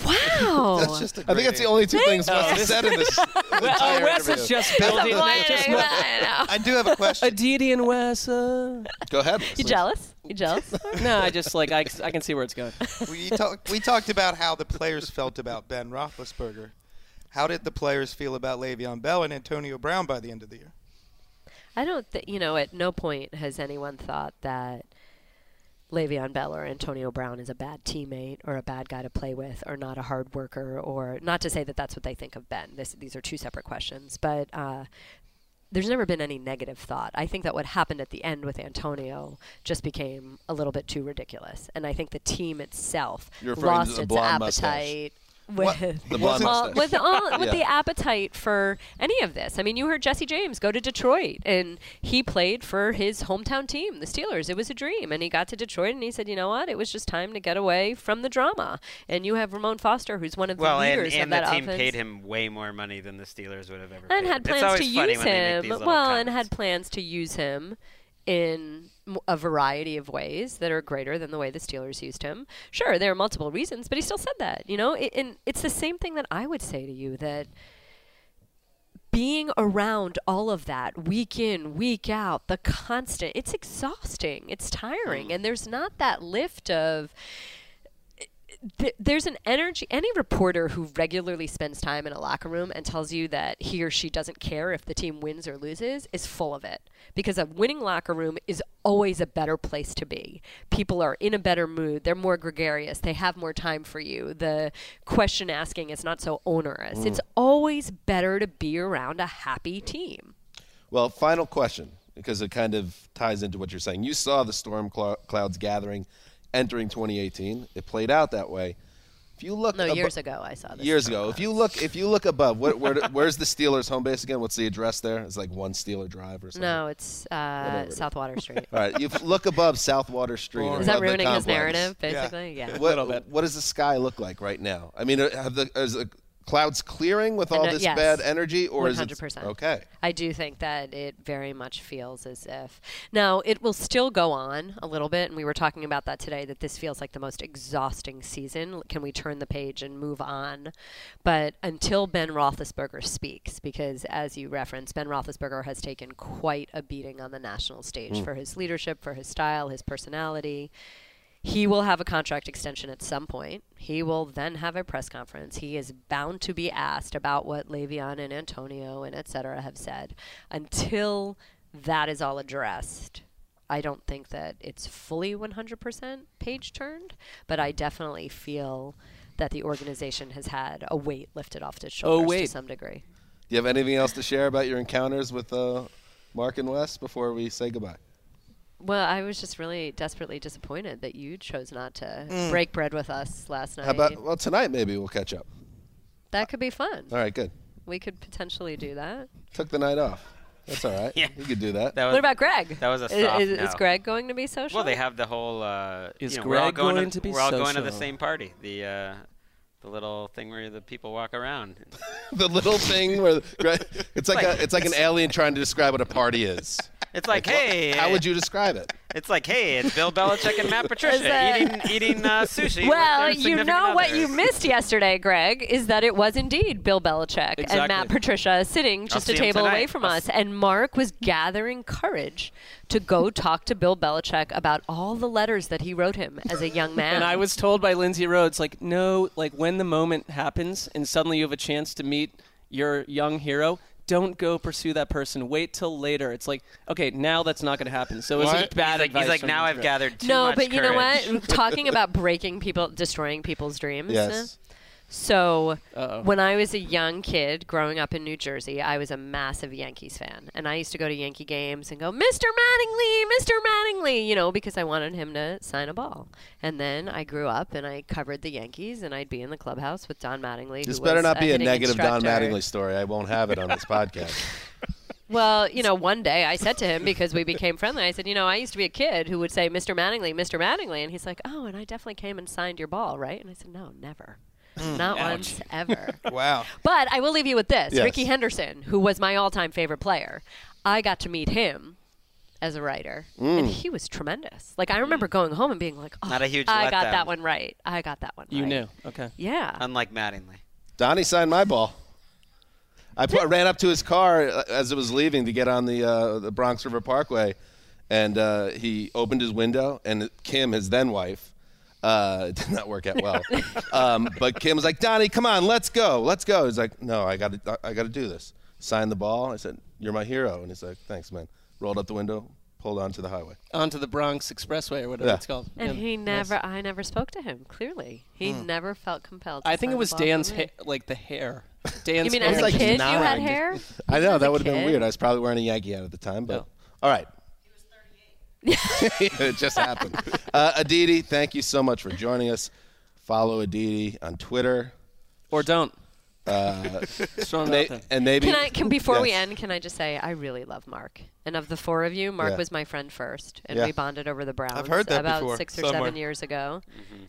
Wow. That's just a I think that's the only two Thank things Wes you. has said in this. <laughs> Oh, Wes is just building. just mo- <laughs> I do have a <laughs> question. Aditi and Wes. Uh... Go ahead. You jealous? You jealous? no, I just like I, I can see where it's going. we, talk, we talked about how the players felt about Ben Roethlisberger. How did the players feel about Le'Veon Bell and Antonio Brown by the end of the year? I don't think, you know, at no point has anyone thought that Le'Veon Bell or Antonio Brown is a bad teammate or a bad guy to play with or not a hard worker or not to say that that's what they think of Ben. This, these are two separate questions. But uh, there's never been any negative thought. I think that what happened at the end with Antonio just became a little bit too ridiculous. And I think the team itself You're referring to lost its appetite. mustache. Appetite. What? With, The <laughs> blonde well, with all, with Yeah. the appetite for any of this. I mean, you heard Jesse James go to Detroit, and he played for his hometown team, the Steelers. It was a dream, and he got to Detroit, and he said, "You know what? It was just time to get away from the drama." And you have Ramon Foster, who's one of the Well, leaders and of the that team offense. paid him way more money than the Steelers would have ever and paid. had It's plans always to funny use when they make him. these little Well, and had plans to use him in m- a variety of ways that are greater than the way the Steelers used him. Sure, there are multiple reasons, but he still said that. You know, it, and it's the same thing that I would say to you that being around all of that week in, week out, the constant, it's exhausting. It's tiring. Mm. And there's not that lift of th- there's an energy any reporter who regularly spends time in a locker room and tells you that he or she doesn't care if the team wins or loses is full of it. Because a winning locker room is always a better place to be. People are in a better mood. They're more gregarious. They have more time for you. The question asking is not so onerous. Mm. it's always better to be around a happy team. Well, final question, because it kind of ties into what you're saying. You saw the storm clou- clouds gathering entering 2018. It played out that way. If you look no abo- years ago i saw this years ago, if you look if you look above, where, where, <laughs> where's the Steelers home base again? What's the address there? It's like one Steeler Drive or something. no it's uh, Whatever it is. <laughs> street All right, you look above Southwater Street. Is that ruining his narrative, basically? Yeah. What, what does the sky look like right now? I mean, are- have the is the clouds clearing with all uh, this yes. bad energy, or is it okay? I do think that it very much feels as if now it will still go on a little bit, and we were talking about that today. That this feels like the most exhausting season. Can we turn the page and move on? But until Ben Roethlisberger speaks, because as you referenced, Ben Roethlisberger has taken quite a beating on the national stage Mm. for his leadership, for his style, his personality. He will have a contract extension at some point. He will then have a press conference. He is bound to be asked about what Le'Veon and Antonio and et cetera have said. Until that is all addressed, I don't think that it's fully 100% page turned, but I definitely feel that the organization has had a weight lifted off its shoulders to wait. some degree. Do you have anything else to share about your encounters with uh, Marc and Wes before we say goodbye? Well, I was just really desperately disappointed that you chose not to Mm. break bread with us last night. How about well tonight? Maybe we'll catch up. that could be fun. All right, good. We could potentially do that. Took the night off. That's all right. <laughs> Yeah. You could do that. That was, what about Greg? That was a soft is, is no. Greg going to be social? Well, they have the whole. Uh, Is you know, we're all Greg going, going to be social? We're all going to the same party. The uh, the little thing where the people walk around. <laughs> the little thing where the, it's like, <laughs> like- a it's like an alien trying to describe what a party is. It's like, what- hey, how would you describe it? It's like, hey, it's Bill Belichick and Matt <laughs> Patricia that- eating eating uh, sushi. Well, you significant know what you missed yesterday, Greg, is that it was indeed Bill Belichick and Matt Patricia sitting I'll just see a 'em table away from I'll us, and Marc was gathering courage to go talk to Bill Belichick about all the letters that he wrote him as a young man. And I was told by Lindsay Rhodes, like, no, like when the moment happens and suddenly you have a chance to meet your young hero, don't go pursue that person. Wait till later. It's like, okay, now that's not going to happen. So it's What? bad He's like- he's like, now I've gathered too no, much but you know courage. what? Talking <laughs> about breaking people, destroying people's dreams. Yes. So Uh-oh. when I was a young kid growing up in New Jersey, I was a massive Yankees fan, and I used to go to Yankee games and go, "Mr. Mattingly, Mr. Mattingly," you know, because I wanted him to sign a ball. And then I grew up and I covered the Yankees, and I'd be in the clubhouse with Don Mattingly. This better not be a negative Don instructor. Mattingly story. I won't have it on this podcast. <laughs> Well, you know, one day I said to him because we became friendly. I said, you know, I used to be a kid who would say, "Mr. Mattingly, Mr. Mattingly," and he's like, "Oh, and I definitely came and signed your ball, right?" And I said, "No, never, not Ouch. once, ever." <laughs> Wow. But I will leave you with this: Yes. Rickey Henderson, who was my all-time favorite player, I got to meet him as a writer, and Mm. he was tremendous. Like I remember going home and being like, "Oh, Not a huge I got letdown. that one right. I got that one." You right. knew. Okay. Yeah. Unlike Mattingly. Donnie signed my ball. I put, ran up to his car uh, as it was leaving to get on the uh, the Bronx River Parkway, and uh, he opened his window, and Kim, his then wife, uh, <laughs> it did not work out well. <laughs> um, but Kim was like, "Donnie, come on, let's go, let's go." He's like, "No, I got to, I got to do this." Signed the ball. I said, "You're my hero," and he's like, "Thanks, man." Rolled up the window, pulled onto the highway. Onto the Bronx Expressway or whatever Yeah. it's called. And Yeah. he Nice. never, I never spoke to him. Clearly, he Hmm. never felt compelled. To I think it was Dan's me. hair, like the hair. <laughs> Dan's mean hair. as a Like kid you had hair? I know that would have been weird. I was probably wearing a Yankee hat at the time, but all right. <laughs> it just happened. Uh, Aditi, thank you so much for joining us. Follow Aditi on Twitter. Or don't. Uh, Throwing it may- and maybe Can I? Can before we end, can I just say I really love Marc. And of the four of you, Marc Yeah. was my friend first, and Yeah. we bonded over the Browns. heard that about before, six or somewhere. seven years ago.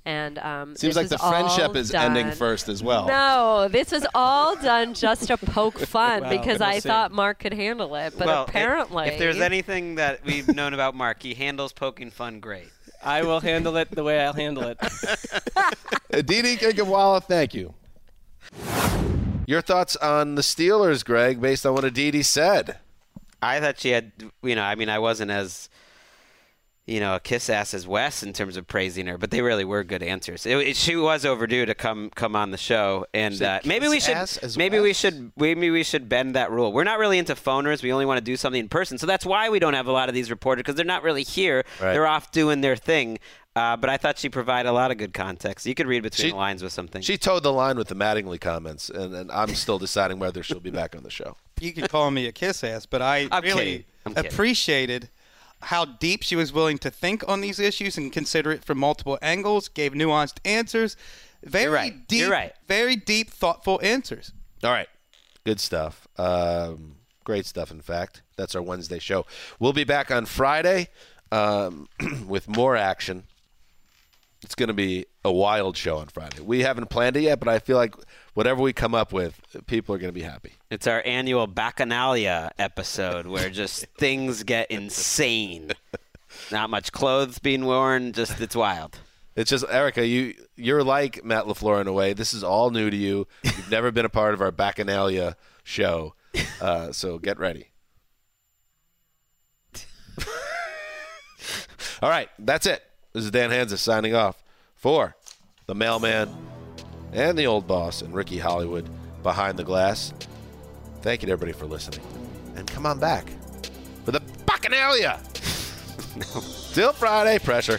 And um, Seems this like the friendship all is ending first as well. No, this was all done just to poke <laughs> fun Wow. because I see. thought Marc could handle it, but well, apparently, if there's anything that we've known about Marc, he handles poking fun great. I will handle it the way I'll handle it. <laughs> Aditi Kinkhabwala, thank you. Your thoughts on the Steelers, Greg, based on what Aditi said? I thought she had, you know, I mean, I wasn't as, you know, a kiss ass as Wes in terms of praising her, but they really were good answers. It, it- she was overdue to come come on the show, and uh, maybe we should maybe we should maybe we should bend that rule. We're not really into phoners. We only want to do something in person, so that's why we don't have a lot of these reporters because they're not really here. Right. They're off doing their thing. Uh, but I thought she provided a lot of good context. You could read between She- the lines with something. She towed the line with the Mattingly comments, and, and I'm still deciding whether she'll be back on the show. You could call me a kiss ass, but I I'm really kidding. I'm kidding. appreciated how deep she was willing to think on these issues and consider it from multiple angles. Gave nuanced answers. Very right. deep. You're right. Very deep, thoughtful answers. All right. Good stuff. Um, great stuff, in fact. That's our Wednesday show. We'll be back on Friday um, <clears throat> with more action. It's going to be a wild show on Friday. We haven't planned it yet, but I feel like whatever we come up with, people are going to be happy. It's our annual Bacchanalia episode where just <laughs> things get insane. Not much clothes being worn, just it's wild. It's just Erica, you you're like Matt LaFleur in a way. This is all new to you. You've never been a part of our Bacchanalia show, uh, so get ready. <laughs> all right, that's it. This is Dan Hanzus signing off for the mailman and the old boss and Ricky Hollywood behind the glass. Thank you to everybody for listening, and come on back for the Bacchanalia. <laughs> Still Friday pressure.